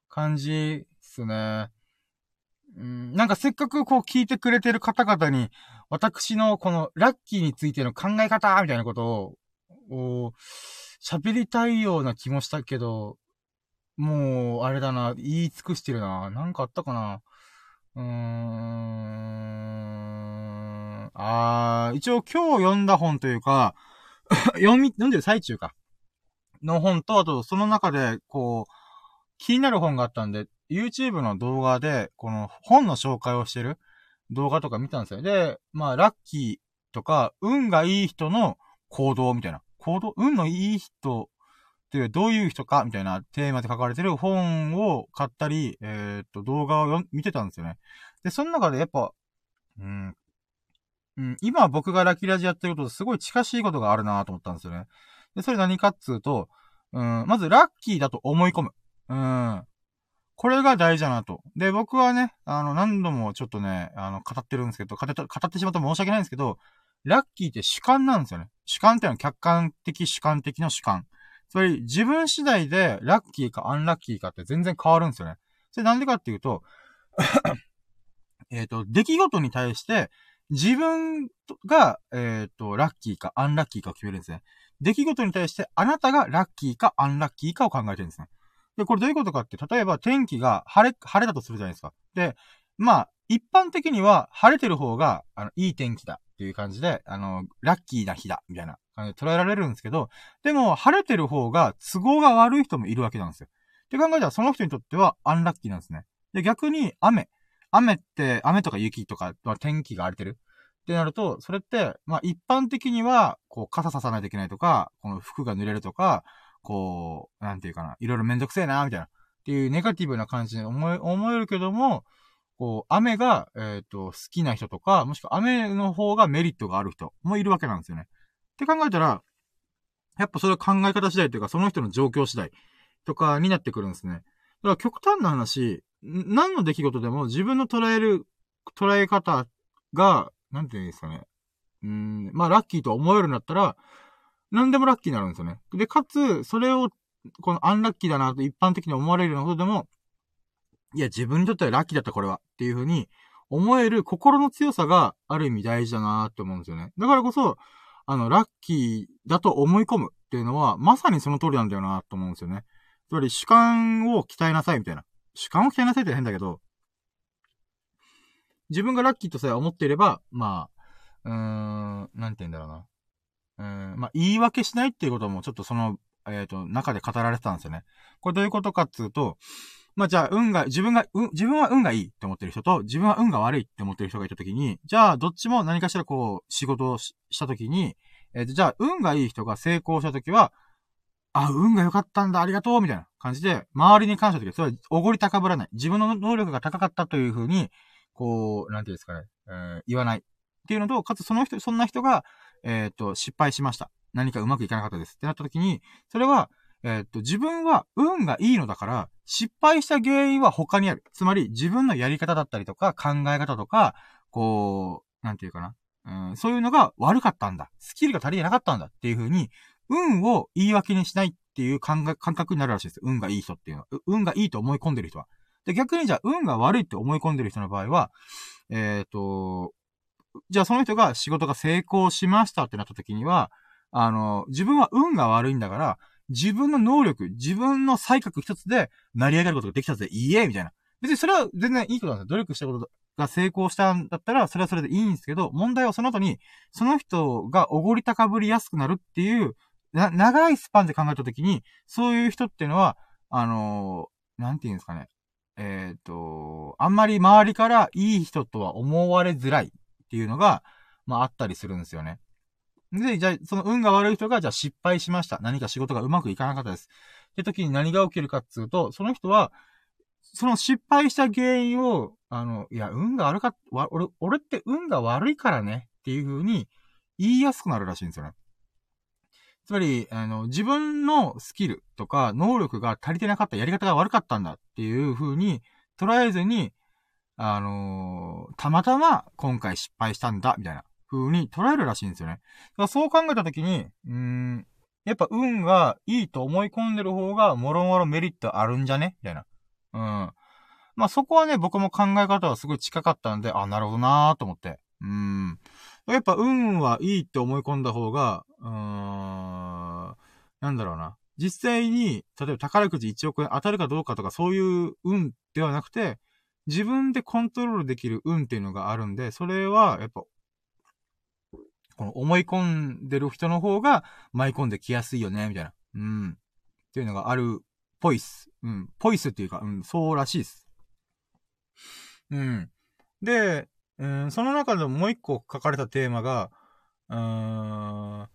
感じっすね。ん、なんかせっかくこう聞いてくれてる方々に、私のこのラッキーについての考え方みたいなことを、喋りたいような気もしたけど、もう、あれだな、言い尽くしてるな。なんかあったかな。うーん。あー、一応今日読んだ本というか、読み、読んでる最中か。の本と、あと、その中で、こう、気になる本があったんで、YouTube の動画で、この本の紹介をしてる動画とか見たんですよ。で、まあ、ラッキーとか、運がいい人の行動みたいな。行動？運のいい人っていう、どういう人かみたいなテーマで書かれてる本を買ったり、えー、っと、動画を見てたんですよね。で、その中でやっぱ、うん、うん、今僕がラキラジやってることとすごい近しいことがあるなと思ったんですよね。で、それ何かっつうと、うん、まずラッキーだと思い込む。うん。これが大事だなと。で、僕はね、あの、何度もちょっとね、あの、語ってるんですけど、語って、語ってしまった申し訳ないんですけど、ラッキーって主観なんですよね。主観っていうのは客観的主観的の主観。つまり、自分次第でラッキーかアンラッキーかって全然変わるんですよね。それなんでかっていうと、えっと、出来事に対して、自分が、えっ、ー、と、ラッキーかアンラッキーかを決めるんですね。出来事に対して、あなたがラッキーかアンラッキーかを考えてるんですね。で、これどういうことかって、例えば天気が晴れ、晴れだとするじゃないですか。で、まあ、一般的には晴れてる方が、あの、いい天気だっていう感じで、あの、ラッキーな日だ、みたいな感じで捉えられるんですけど、でも、晴れてる方が都合が悪い人もいるわけなんですよ。って考えたら、その人にとってはアンラッキーなんですね。で、逆に雨。雨って、雨とか雪とか、天気が荒れてる。ってなると、それって、まあ一般的には、こう、傘ささないといけないとか、この服が濡れるとか、こう、なんていうかな、いろいろめんどくせえな、みたいな。っていうネガティブな感じに思え、思えるけども、こう、雨が、えっ、ー、と、好きな人とか、もしくは雨の方がメリットがある人もいるわけなんですよね。って考えたら、やっぱそれは考え方次第というか、その人の状況次第とかになってくるんですね。だから極端な話、何の出来事でも自分の捉える、捉え方が、なんていうんですかね。うん、まあラッキーと思えるんだったら、何でもラッキーになるんですよね。で、かつ、それを、このアンラッキーだなと一般的に思われるようなことでも、いや、自分にとってはラッキーだったこれはっていうふうに思える心の強さがある意味大事だなって思うんですよね。だからこそ、あの、ラッキーだと思い込むっていうのは、まさにその通りなんだよなと思うんですよね。つまり主観を鍛えなさいみたいな。主観を鍛えなさいって変だけど、自分がラッキーとさえ思っていれば、まあ、うーん、なんて言うんだろうな。うん、まあ、言い訳しないっていうこともちょっとその、えっ、ー、と、中で語られてたんですよね。これどういうことかっていうと、まあ、じゃあ、運が、自分が、うん、自分は運がいいって思ってる人と、自分は運が悪いって思ってる人がいたときに、じゃあ、どっちも何かしらこう、仕事をしたときに、えっ、ー、と、じゃあ、運がいい人が成功したときは、あ、運が良かったんだ、ありがとう、みたいな感じで、周りに感謝ときは、それはおごり高ぶらない。自分の能力が高かったというふうに、こう、なんていうんですかね、えー、言わない。っていうのと、かつその人、そんな人が、えっ、と、失敗しました。何かうまくいかなかったです。ってなったときに、それは、えっ、と、自分は運がいいのだから、失敗した原因は他にある。つまり、自分のやり方だったりとか、考え方とか、こう、なんていうかな。うん、そういうのが悪かったんだ。スキルが足りてなかったんだっていう風に、運を言い訳にしないっていう感覚になるらしいです。運がいい人っていうのは。運がいいと思い込んでる人は。で、逆にじゃあ、運が悪いって思い込んでる人の場合は、えっ、ー、と、じゃあその人が仕事が成功しましたってなった時には、あの、自分は運が悪いんだから、自分の能力、自分の才覚一つで成り上がることができたぜ、いえ、みたいな。別にそれは全然いいことなんですよ。努力したことが成功したんだったら、それはそれでいいんですけど、問題はその後に、その人がおごり高ぶりやすくなるっていう、な、長いスパンで考えたときに、そういう人っていうのは、あのー、なんて言うんですかね。えっ、ー、と、あんまり周りからいい人とは思われづらいっていうのが、まああったりするんですよね。で、じゃあ、その運が悪い人が、じゃあ失敗しました。何か仕事がうまくいかなかったです。って時に何が起きるかっつうと、その人は、その失敗した原因を、あの、いや、運が悪かった、俺、俺って運が悪いからねっていう風に言いやすくなるらしいんですよね。つまり、あの、自分のスキルとか能力が足りてなかった、やり方が悪かったんだっていう風に捉えずに、あのー、たまたま今回失敗したんだ、みたいな風に捉えるらしいんですよね。だからそう考えたときに、うん、やっぱ運がいいと思い込んでる方が、もろもろメリットあるんじゃねみたいな。うん。まあそこはね、僕も考え方はすごい近かったんで、あ、なるほどなーと思って。うん。やっぱ運はいいって思い込んだ方が、うーん、なんだろうな。実際に、例えば宝くじ1億円当たるかどうかとかそういう運ではなくて、自分でコントロールできる運っていうのがあるんで、それは、やっぱ、この思い込んでる人の方が舞い込んできやすいよね、みたいな。うん。っていうのがあるぽいっす。うん。ぽいっすっていうか、うん、そうらしいっす。うん。で、うん、その中でもう一個書かれたテーマが、うーん、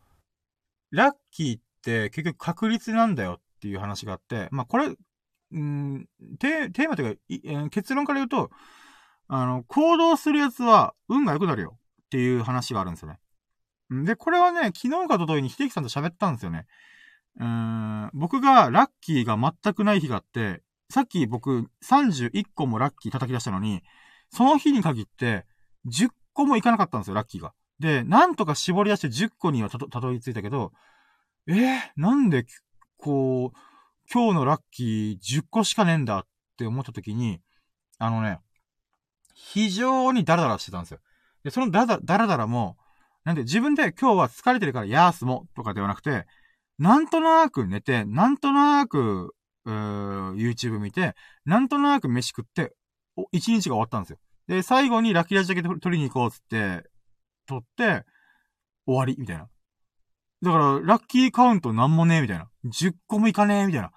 ラッキーって結局確率なんだよっていう話があって、まあこれ、うん、テーマというか、結論から言うと、あの、行動するやつは運が良くなるよっていう話があるんですよね。で、これはね、昨日かとといに秀樹さんと喋ったんですよね。うん、僕がラッキーが全くない日があって、さっき僕31個もラッキー叩き出したのに、その日に限って10個もいかなかったんですよ、ラッキーが。で、なんとか絞り出して10個にはたどたどり着いたけど、えー、なんで、こう、今日のラッキー10個しかねえんだって思った時に、あのね、非常にダラダラしてたんですよ。で、そのダラダラダラも、なんで自分で今日は疲れてるからやーすもとかではなくて、なんとなく寝て、なんとなく、うー YouTube 見て、なんとなく飯食って、お一日が終わったんですよ。で、最後にラッキーラジだけ取りに行こうっつって、取って、終わりみたいな。だから、ラッキーカウントなんもねえみたいな。10個もいかねえみたいな。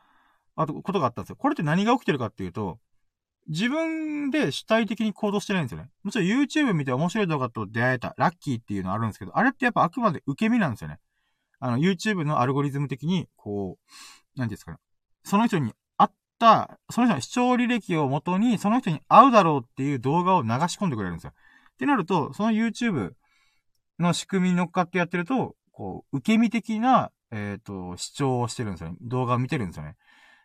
あと、ことがあったんですよ。これって何が起きてるかっていうと、自分で主体的に行動してないんですよね。もちろん YouTube 見て面白い動画と出会えた、ラッキーっていうのあるんですけど、あれってやっぱあくまで受け身なんですよね。あの、YouTube のアルゴリズム的に、こう、なんていうんですかね。その人に、その人の視聴履歴をもとに、その人に合うだろうっていう動画を流し込んでくれるんですよ。ってなると、その YouTube の仕組みに乗っかってやってると、こう、受け身的な、えっ、ー、と、視聴をしてるんですよね。動画を見てるんですよね。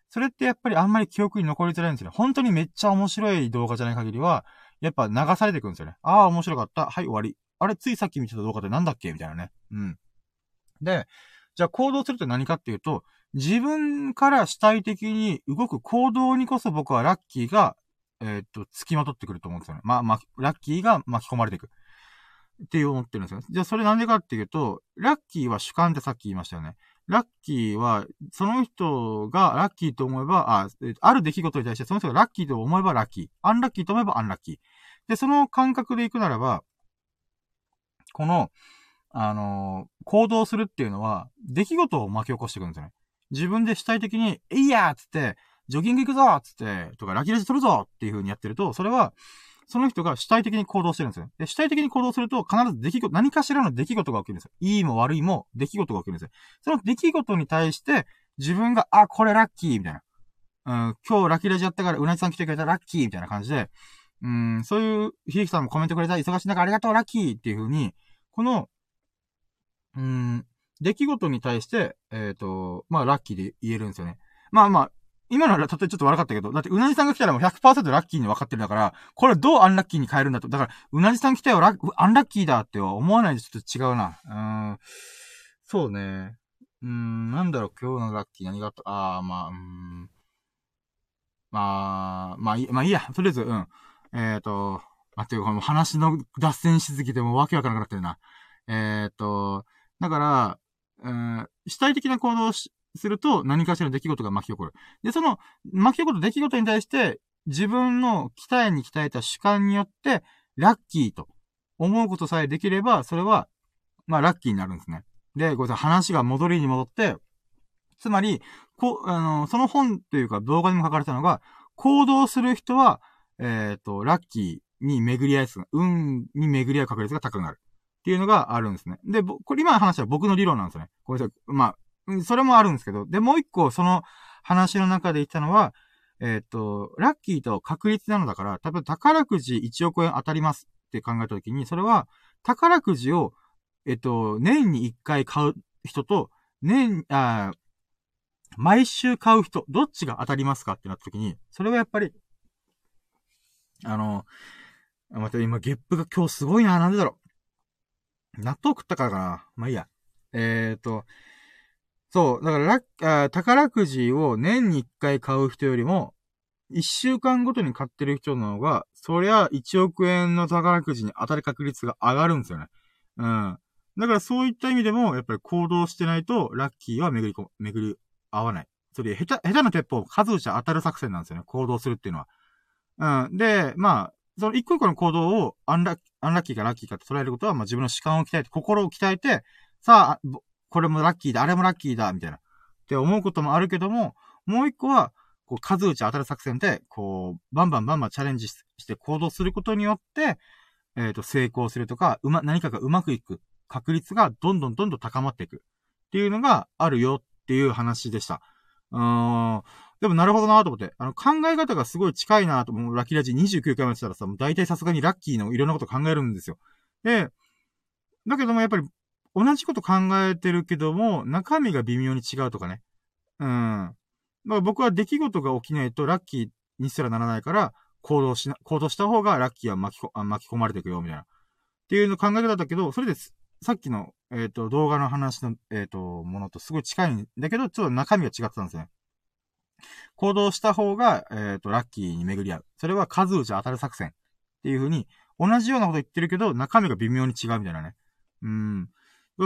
それってやっぱりあんまり記憶に残りづらいんですよね。本当にめっちゃ面白い動画じゃない限りは、やっぱ流されていくんですよね。ああ、面白かった。はい、終わり。あれ、ついさっき見てた動画ってなんだっけ？みたいなね。うん。で、じゃあ行動するって何かっていうと、自分から主体的に動く行動にこそ僕はラッキーが、えー、っと、付きまとってくると思うんですよね。まあ、まあ、ラッキーが巻き込まれていく。って思ってるんですよ。じゃあそれなんでかっていうと、ラッキーは主観ってさっき言いましたよね。ラッキーは、その人がラッキーと思えば、あ、ある出来事に対してその人がラッキーと思えばラッキー。アンラッキーと思えばアンラッキー。で、その感覚でいくならば、この、あのー、行動するっていうのは、出来事を巻き起こしていくんですよね。自分で主体的に、えいやーつって、ジョギング行くぞつって、とか、ラッキーレジ取るぞっていう風にやってると、それは、その人が主体的に行動してるんですよ。で、主体的に行動すると、必ず出来事、何かしらの出来事が起きるんですよ。いいも悪いも出来事が起きるんですよ。その出来事に対して、自分が、あ、これラッキーみたいな。うん、今日ラッキーレジやったから、うなじさん来てくれたラッキーみたいな感じで、うん、そういう、ひゆきさんもコメントくれた忙しい中ありがとうラッキーっていう風に、この、うん、出来事に対して、えっ、ー、と、まあ、ラッキーで言えるんですよね。まあまあ、今のは例えちょっと悪かったけど、だってうなじさんが来たらもう100%ラッキーに分かってるんだから、これどうアンラッキーに変えるんだと。だから、うなじさん来たよ、ラアンラッキーだっては思わないでちょっと違うな。うん。そうね。うん、なんだろう、今日のラッキー何があった、あー、まあ、うん。まあ、まあいい、まあいいや。とりあえず、うん。えっ、ー、と、待ってよ、この話の脱線しすぎてもわけわからなくなってるな。えっ、ー、と、だから、うん、主体的な行動をすると何かしらの出来事が巻き起こる。で、その巻き起こる出来事に対して自分の鍛えに鍛えた主観によってラッキーと思うことさえできれば、それは、まあラッキーになるんですね。で、これ話が戻りに戻って、つまり、こ、あの、その本というか動画にも書かれたのが、行動する人は、えっ、ー、と、ラッキーに巡り合いす、運に巡り合う確率が高くなる。っていうのがあるんですね。で、これ今の話は僕の理論なんですよね。これまあ、それもあるんですけど、で、もう一個その話の中で言ったのは、えっ、と、ラッキーと確率なのだから、多分宝くじ1億円当たりますって考えたときに、それは宝くじを、えっ、と、年に1回買う人と、年、あ毎週買う人、どっちが当たりますかってなったときに、それはやっぱり、あの、また今、ゲップが今日すごいな、なんでだろう。納豆食ったからかな。まあいいや。えっ、ー、と、そう、だからラッ、宝くじを年に1回買う人よりも、1週間ごとに買ってる人の方が、そりゃ1億円の宝くじに当たる確率が上がるんですよね。うん。だからそういった意味でも、やっぱり行動してないと、ラッキーは巡りこ、巡り合わない。それ、下手、下手な鉄砲を、数打ち当たる作戦なんですよね。行動するっていうのは。うん。で、まあ、その一個一個の行動をアンラッ、アンラッキーかラッキーかって捉えることは、まあ自分の主観を鍛えて、心を鍛えて、さあ、これもラッキーだ、あれもラッキーだ、みたいな。って思うこともあるけども、もう一個は、こう、数打ち当たる作戦で、こう、バンバンバンバンチャレンジして行動することによって、えっ、ー、と、成功するとか、うま、何かがうまくいく確率がどんどんどんどん高まっていくっていうのがあるよっていう話でした。うーん。でもなるほどなと思って。あの、考え方がすごい近いなと思う。ラッキーラジ29回もやってたらさ、もう大体さすがにラッキーのいろんなこと考えるんですよ。で、だけどもやっぱり、同じこと考えてるけども、中身が微妙に違うとかね。うん。まあ僕は出来事が起きないとラッキーにすらならないから、行動しな、行動した方がラッキーは巻きこ、巻き込まれていくよ、みたいな。っていうの考え方だけど、それです。さっきの、えっ、ー、と、動画の話の、えっ、ー、と、ものとすごい近いんだけど、ちょっと中身が違ってたんですね。行動した方が、えっ、ー、と、ラッキーに巡り合う。それは数打ち当たる作戦。っていう風に、同じようなこと言ってるけど、中身が微妙に違うみたいなね。うん。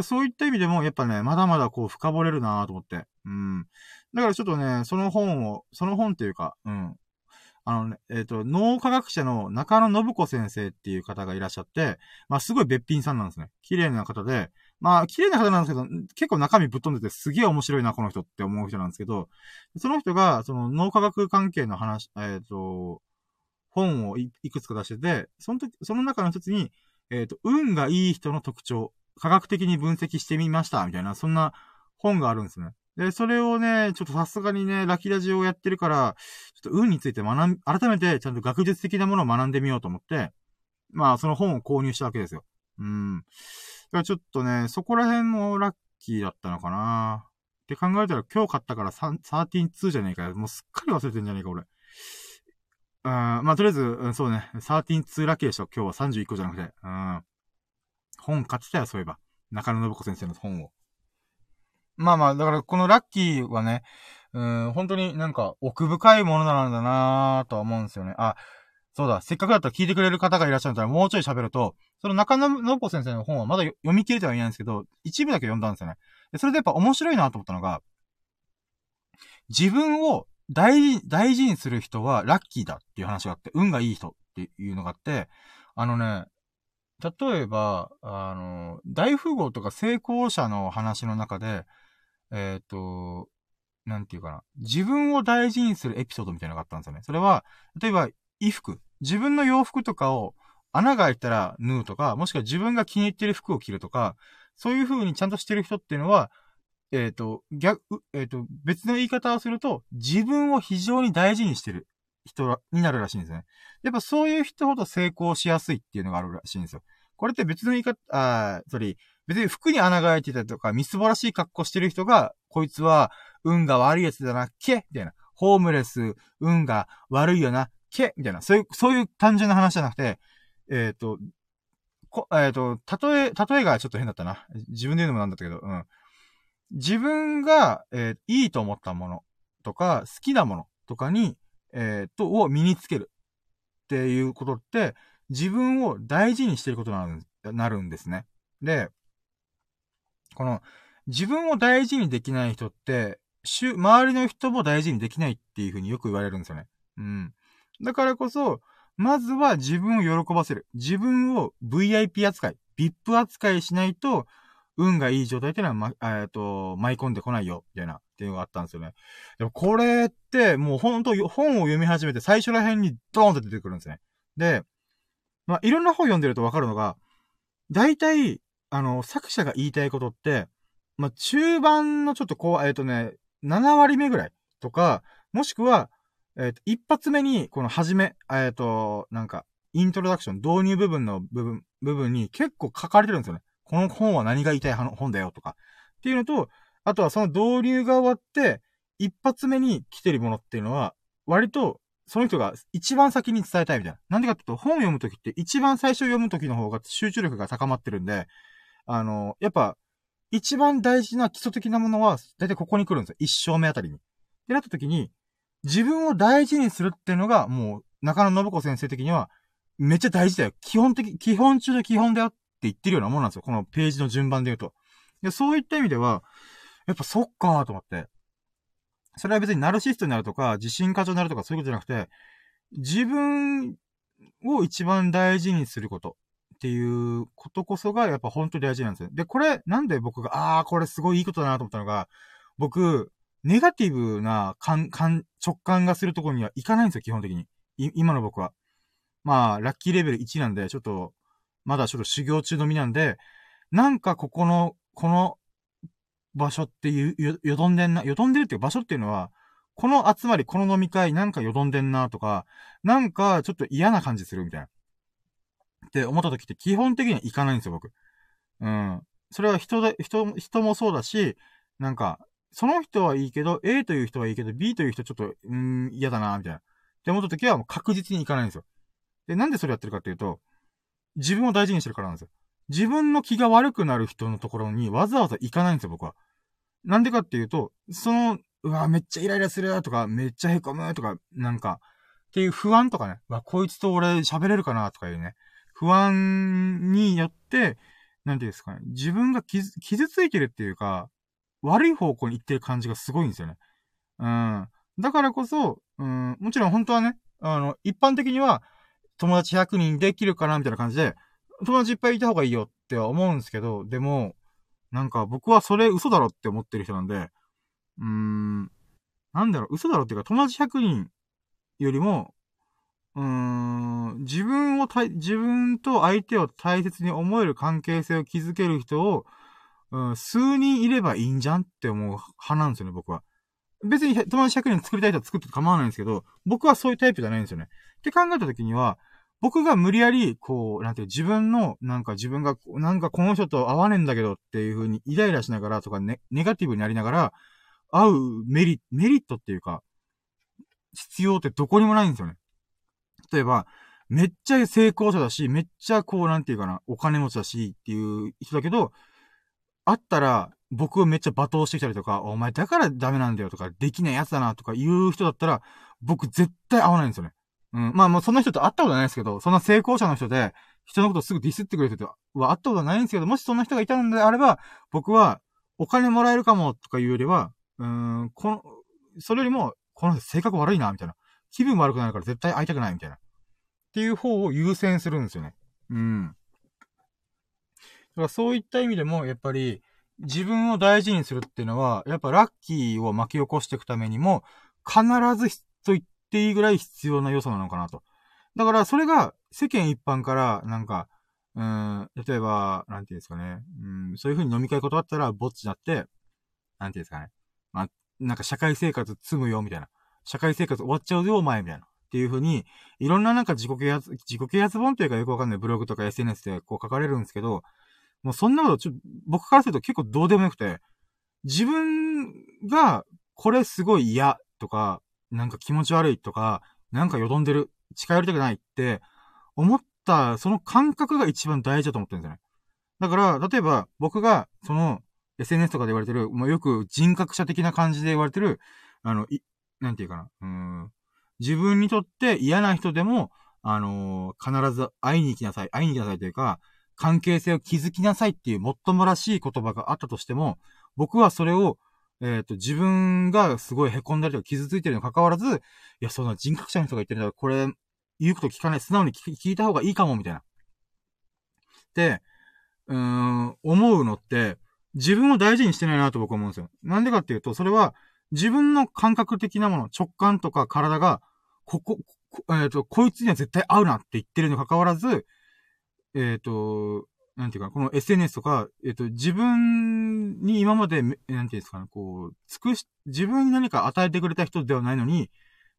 そういった意味でも、やっぱね、まだまだこう、深掘れるなと思って。うん。だからちょっとね、その本を、その本っていうか、うん。あのね、えっ、ー、と、脳科学者の中野信子先生っていう方がいらっしゃって、まあ、すごい別品さんなんですね。綺麗な方で、まあ、綺麗な方なんですけど、結構中身ぶっ飛んでてすげえ面白いな、この人って思う人なんですけど、その人が、その脳科学関係の話、えっ、ー、と、本をいくつか出してて、その時、その中の一つに、えっ、ー、と、運がいい人の特徴、科学的に分析してみました、みたいな、そんな本があるんですね。で、それをね、ちょっとさすがにね、ラキラジオをやってるから、ちょっと運について学ん、改めてちゃんと学術的なものを学んでみようと思って、まあ、その本を購入したわけですよ。うん。だからちょっとね、そこら辺もラッキーだったのかなって考えたら今日買ったから13-2じゃねえかよ。もうすっかり忘れてんじゃねえか、俺。うん、まあ、とりあえず、うん、そうね、13-2ラッキーでしょ。今日は31個じゃなくて。うん。本買ってたよ、そういえば。中野信子先生の本を。まあまあ、だからこのラッキーはね、うん、本当になんか奥深いものなんだなぁとは思うんですよね。あ、そうだ、せっかくだったら聞いてくれる方がいらっしゃるんだったらもうちょい喋ると、その中野信子先生の本はまだ読み切れてはいないんですけど、一部だけ読んだんですよね。でそれでやっぱ面白いなと思ったのが、自分を大事、大事にする人はラッキーだっていう話があって、運がいい人っていうのがあって、あのね、例えば、あの、大富豪とか成功者の話の中で、えっ、ー、と、なんていうかな。自分を大事にするエピソードみたいなのがあったんですよね。それは、例えば、衣服。自分の洋服とかを穴が開いたら縫うとか、もしくは自分が気に入ってる服を着るとか、そういう風にちゃんとしてる人っていうのは、えっ、ー、と、逆、えっ、ー、と、別の言い方をすると、自分を非常に大事にしてる人になるらしいんですね。やっぱそういう人ほど成功しやすいっていうのがあるらしいんですよ。これって別の言い方、あそれ、別に服に穴が開いてたりとか、みすぼらしい格好してる人が、こいつは運が悪いやつだな、けみたいな。ホームレス、運が悪いよな、けみたいな。そういう、そういう単純な話じゃなくて、えっ、ー、と、こ、えっ、ー、と、例え、例えがちょっと変だったな。自分で言うのもなんだったけど、うん。自分が、えー、いいと思ったものとか、好きなものとかに、えっ、と、を身につけるっていうことって、自分を大事にしてることなるなるんですね。で、この、自分を大事にできない人って、周りの人も大事にできないっていうふうによく言われるんですよね。うん。だからこそ、まずは自分を喜ばせる。自分を VIP 扱い、VIP 扱いしないと、運がいい状態っていうのは、ま、えっと、舞い込んでこないよ、みたいな、っていうのがあったんですよね。でもこれって、もうほんと、本を読み始めて最初ら辺にドーンと出てくるんですね。で、まあ、いろんな本読んでるとわかるのが、大体、あの、作者が言いたいことって、まあ、中盤のちょっとこう、えっ、ー、とね、7割目ぐらいとか、もしくは、えっ、ー、と、一発目に、この始め、えっ、ー、と、なんか、イントロダクション、導入部分の部分、部分に結構書かれてるんですよね。この本は何が言いたい本だよとか。っていうのと、あとはその導入が終わって、一発目に来てるものっていうのは、割とその人が一番先に伝えたいみたいな。なんでかっていうと、本を読むときって一番最初読むときの方が集中力が高まってるんで、あの、やっぱ、一番大事な基礎的なものは、だいたいここに来るんですよ。一生目あたりに。ってなったときに、自分を大事にするっていうのが、もう、中野信子先生的には、めっちゃ大事だよ。基本的、基本中の基本だよって言ってるようなもんなんですよ。このページの順番で言うと。でそういった意味では、やっぱそっかーと思って。それは別にナルシストになるとか、自信過剰になるとかそういうことじゃなくて、自分を一番大事にすることっていうことこそがやっぱ本当に大事なんですよ。で、これ、なんで僕が、ああ、これすごいいいことだなと思ったのが、僕、ネガティブな感、感、直感がするところには行かないんですよ、基本的に。今の僕は。まあ、ラッキーレベル1なんで、ちょっと、まだちょっと修行中の身なんで、なんかここの、この場所っていう、よどんでんな、よどんでるっていう場所っていうのは、この集まり、この飲み会、なんかよどんでんなとか、なんかちょっと嫌な感じするみたいな。って思った時って基本的には行かないんですよ、僕。うん。それは人で、人、人もそうだし、なんか、その人はいいけど、A という人はいいけど、B という人ちょっと、うん、嫌だなみたいな。って思った時はもう確実に行かないんですよ。で、なんでそれやってるかっていうと、自分を大事にしてるからなんですよ。自分の気が悪くなる人のところにわざわざ行かないんですよ、僕は。なんでかっていうと、その、うわ、めっちゃイライラするとか、めっちゃ凹むとか、なんか、っていう不安とかね、わ、こいつと俺喋れるかなとかいうね、不安によって、なんていうんですかね、自分が傷傷ついてるっていうか、悪い方向に行ってる感じがすごいんですよね。うん。だからこそ、うん、もちろん本当はね、あの、一般的には、友達100人できるかなみたいな感じで、友達いっぱいいた方がいいよっては思うんですけど、でも、なんか僕はそれ嘘だろって思ってる人なんで、うーん、なんだろう、嘘だろっていうか友達100人よりも、うーん、自分を自分と相手を大切に思える関係性を築ける人を、うん、数人いればいいんじゃんって思う派なんですよね、僕は。別に友達100人作りたい人は作って構わないんですけど、僕はそういうタイプじゃないんですよね。って考えた時には、僕が無理やり、こう、なんていう、自分の、なんか自分が、なんかこの人と会わねえんだけどっていう風にイライラしながらとかね、ネガティブになりながら、会うメリメリットっていうか、必要ってどこにもないんですよね。例えば、めっちゃ成功者だし、めっちゃこう、なんていうかな、お金持ちだしっていう人だけど、会ったら、僕をめっちゃ罵倒してきたりとか、お前だからダメなんだよとか、できないやつだなとか言う人だったら、僕絶対会わないんですよね。うん。まあもうそんな人と会ったことないですけど、そんな成功者の人で、人のことをすぐディスってくれる人は会ったことはないんですけど、もしそんな人がいたのであれば、僕はお金もらえるかもとかいうよりは、うーん、この、それよりも、この人性格悪いな、みたいな。気分悪くなるから絶対会いたくない、みたいな。っていう方を優先するんですよね。うん。だからそういった意味でも、やっぱり、自分を大事にするっていうのは、やっぱラッキーを巻き起こしていくためにも、必ずと言っていいぐらい必要な要素なのかなと。だから、それが世間一般から、なんか、うん、例えば、なんていうんですかね。うん、そういう風に飲み会断ったら、ぼっちになって、なんていうんですかね。まあ、なんか社会生活積むよ、みたいな。社会生活終わっちゃうよ、お前、みたいな。っていう風に、いろんななんか自己啓発、自己啓発本というかよくわかんないブログとか SNS でこう書かれるんですけど、もうそんなことちょ、僕からすると結構どうでもよくて、自分がこれすごい嫌とか、なんか気持ち悪いとか、なんかよどんでる、近寄りたくないって思ったその感覚が一番大事だと思ってるんですよね。だから、例えば僕がその SNS とかで言われてる、まあ、よく人格者的な感じで言われてる、あの、い、なんていうかな、うん、自分にとって嫌な人でも、あのー、必ず会いに行きなさい、会いに行きなさいというか、関係性を築きなさいっていうもっともらしい言葉があったとしても、僕はそれを、えっ、ー、と、自分がすごい凹んだりとか傷ついてるにも関わらず、いや、そんな人格者の人が言ってるんだから、これ、言うこと聞かない、素直に聞いた方がいいかも、みたいな。で、うーん、思うのって、自分を大事にしてないなと僕は思うんですよ。なんでかっていうと、それは、自分の感覚的なもの、直感とか体が、ここ、えっ、ー、と、こいつには絶対合うなって言ってるにも関わらず、えっ、ー、と、なんていうか、この SNS とか、えっ、ー、と、自分に今まで、なんていうんですかね、こう、尽くし、自分に何か与えてくれた人ではないのに、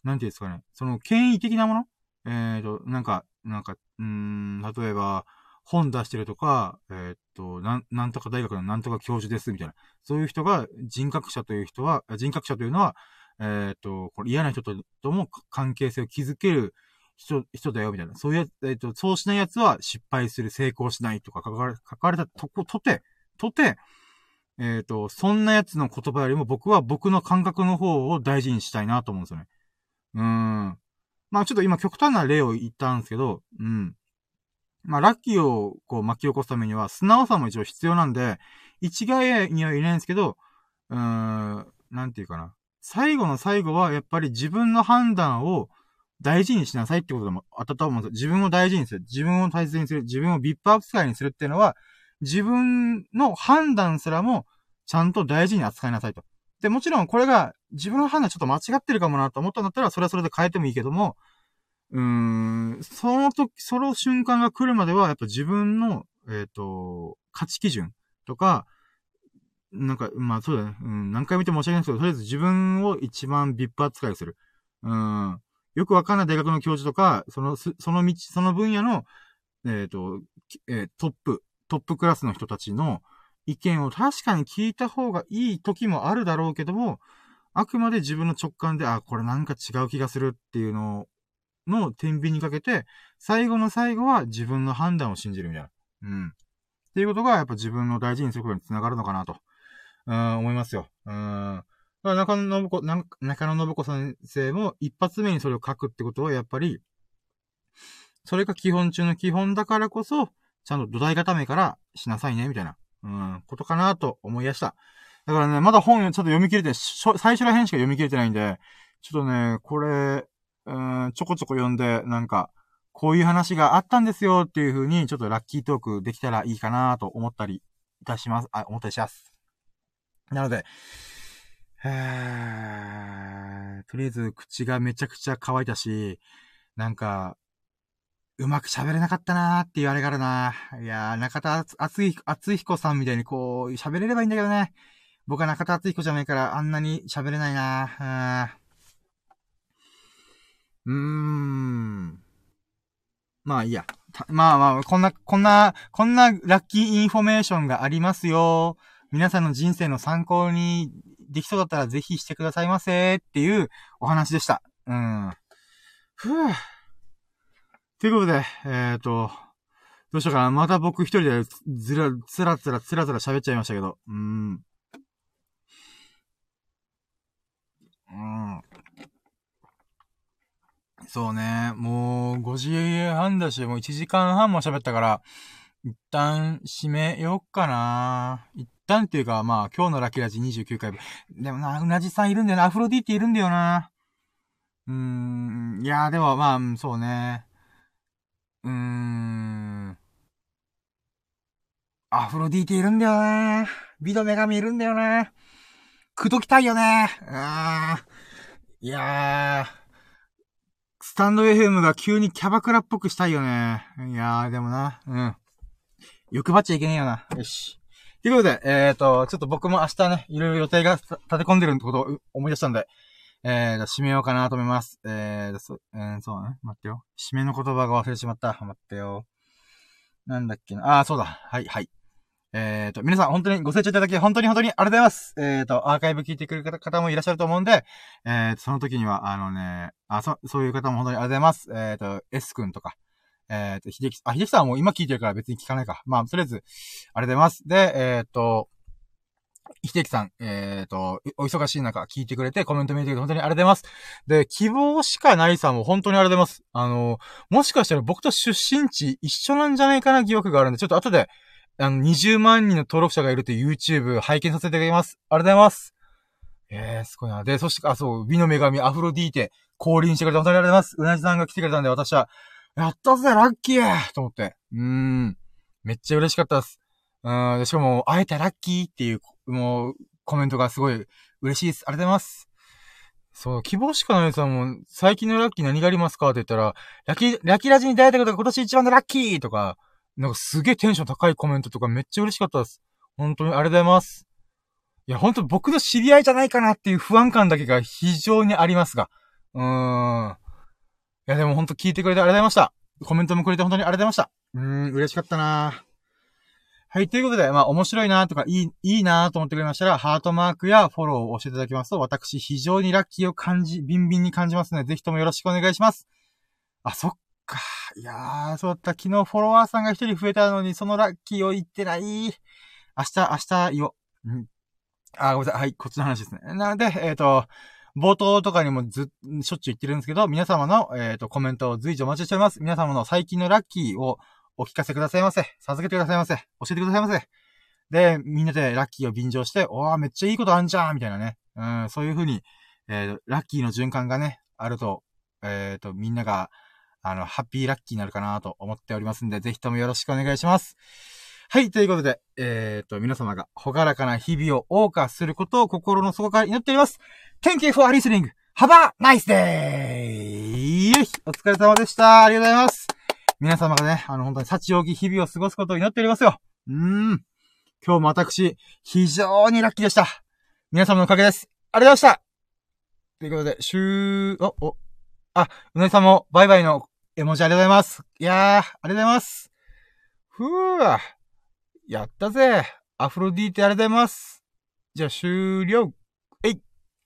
なんていうんですかね、その、権威的なものえっ、ー、と、なんか、なんか、うん、例えば、本出してるとか、えっ、と、なん、なんとか大学のなんとか教授です、みたいな。そういう人が、人格者という人は、人格者というのは、えっ、と、これ嫌な人ととも関係性を築ける人、人だよ、みたいな。そういうやえっ、ー、と、そうしない奴は失敗する、成功しないとか書かれ、書かれたとこ、とて、とて、えっ、ー、と、そんな奴の言葉よりも僕は僕の感覚の方を大事にしたいなと思うんですよね。うーん。まあちょっと今極端な例を言ったんですけど、うん。まあラッキーをこう巻き起こすためには素直さも一応必要なんで、一概には言えないんですけど、うーん、なんていうかな。最後の最後はやっぱり自分の判断を大事にしなさいってことでもあったと思うんですよ。自分を大事にする。自分を大切にする。自分をビップアップ使いにするっていうのは、自分の判断すらも、ちゃんと大事に扱いなさいと。で、もちろんこれが自分の判断ちょっと間違ってるかもなと思ったんだったら、それはそれで変えてもいいけども、うーん、その時、その瞬間が来るまでは、やっぱ自分の、えっ、ー、と、価値基準とか、なんか、まあそうだね。うん、何回見て申し訳ないですけど、とりあえず自分を一番ビップ扱いする。うん。よくわかんない大学の教授とか、その、その道、その分野の、えっ、ー、と、えー、トップ、トップクラスの人たちの意見を確かに聞いた方がいい時もあるだろうけども、あくまで自分の直感で、あ、これなんか違う気がするっていうのの天秤にかけて、最後の最後は自分の判断を信じるみたいな。うん。っていうことがやっぱ自分の大事にすることにつながるのかなと、うん、思いますよ。うん。中野信子、中野信子先生も一発目にそれを書くってことはやっぱり、それが基本中の基本だからこそ、ちゃんと土台固めからしなさいね、みたいな、うん、ことかなと思い出した。だからね、まだ本ちょっと読み切れて、最初ら辺しか読み切れてないんで、ちょっとね、これ、うん、ちょこちょこ読んで、なんか、こういう話があったんですよっていう風に、ちょっとラッキートークできたらいいかなと思ったりいたします。あ、思ったりします。なので、へとりあえず口がめちゃくちゃ乾いたし、なんか、うまく喋れなかったなーって言われからな。いやー、中田厚厚彦さんみたいにこう、喋れればいいんだけどね。僕は中田厚彦じゃないから、あんなに喋れないなうーん。まあいいや。まあまあ、こんな、こんな、こんなラッキーインフォメーションがありますよ。皆さんの人生の参考にできそうだったらぜひしてくださいませっていうお話でした。うん。ふぅ。ということで、えっ、ー、と、どうしようかな。また僕一人でずら、つらつらつらつら喋っちゃいましたけど。うーん。うん。そうね。もう5時半だし、もう1時間半も喋ったから、一旦締めよっかな。一旦っていうか、まあ、今日のラッキーラジ29回分。でもな、うなじさんいるんだよな。アフロディーテいるんだよな。うーん。いやでもまあ、そうね。うーん。アフロディーテいるんだよな。美の女神いるんだよな。くどきたいよね。うー。いやー。スタンド FM が急にキャバクラっぽくしたいよね。いやー、でもな。うん。欲張っちゃいけねえよな。よし。ということで、えっ、ー、と、ちょっと僕も明日ね、いろいろ予定が立て込んでるってことを思い出したんで、えー、締めようかなと思います。えー、そ、えー、そうね。待ってよ。締めの言葉が忘れてしまった。待ってよ。なんだっけな。あー、そうだ。はい、はい。えーと、皆さん本当にご清聴いただき、本当に本当にありがとうございます。えーと、アーカイブ聞いてくれる方もいらっしゃると思うんで、えーと、その時には、あのね、あ、そ、そういう方も本当にありがとうございます。えーと、S 君とか、えーと、秀樹、あ、秀樹さんはもう今聞いてるから別に聞かないか。まあ、とりあえず、ありがとうございます。で、えーと、秀樹さん、えっ、ー、と、お忙しい中聞いてくれてコメント見てくれて本当にありがとうございます。で、希望しかないさんも本当にありがとうございます。あの、もしかしたら僕と出身地一緒なんじゃないかな疑惑があるんで、ちょっと後で、あの、20万人の登録者がいるという YouTube 拝見させていただきます。ありがとうございます。えー、すごいな。で、そして、あ、そう、美の女神アフロディーテ、降臨してくれて本当にありがとうございます。うなじさんが来てくれたんで、私は、やったぜ、ラッキーと思って。うーん。めっちゃ嬉しかったです。うん、しかも、会えたラッキーっていう、もう、コメントがすごい嬉しいです。ありがとうございます。そう、希望しかないさんも、最近のラッキー何がありますかって言ったら、ラッキー、ラッキーラジに出会えたことが今年一番のラッキーとか、なんかすげえテンション高いコメントとかめっちゃ嬉しかったです。本当にありがとうございます。いや、本当僕の知り合いじゃないかなっていう不安感だけが非常にありますが。うーん。いや、でも本当聞いてくれてありがとうございました。コメントもくれて本当にありがとうございました。うーん、嬉しかったなはい、ということで、まあ、面白いなとか、いい、いいなと思ってくれましたら、ハートマークやフォローを教えていただきますと、私、非常にラッキーを感じ、ビンビンに感じますので、ぜひともよろしくお願いします。あ、そっか。いやー、そうだった。昨日フォロワーさんが一人増えたのに、そのラッキーを言ってない。明日、明日言おう。うん。あ、ごめんなさい。はい、こっちの話ですね。なので、えっ、ー、と、冒頭とかにもず、しょっちゅう言ってるんですけど、皆様の、えっ、ー、と、コメントを随時お待ちしております。皆様の最近のラッキーをお聞かせくださいませ。授けてくださいませ。教えてくださいませ。で、みんなでラッキーを便乗して、おー、めっちゃいいことあんじゃんみたいなね。うん、そういう風に、えー、ラッキーの循環がね、あると、えっ、ー、と、みんなが、あの、ハッピーラッキーになるかなと思っておりますんで、ぜひともよろしくお願いします。はい、ということで、えっ、ー、と、皆様がほがらかな日々を謳歌することを心の底から祈っております。Thank you for listening! Have a nice day! お疲れ様でした。ありがとうございます。皆様がね、あの、本当に幸多き日々を過ごすことを祈っておりますよ。うーん。今日も私、非常にラッキーでした。皆様のおかげです。ありがとうございましたということで、しゅー、お、お、あ、うなぎさんもバイバイの絵文字ありがとうございます。いやー、ありがとうございます。ふー、やったぜ。アフロディーテありがとうございます。じゃあ終了。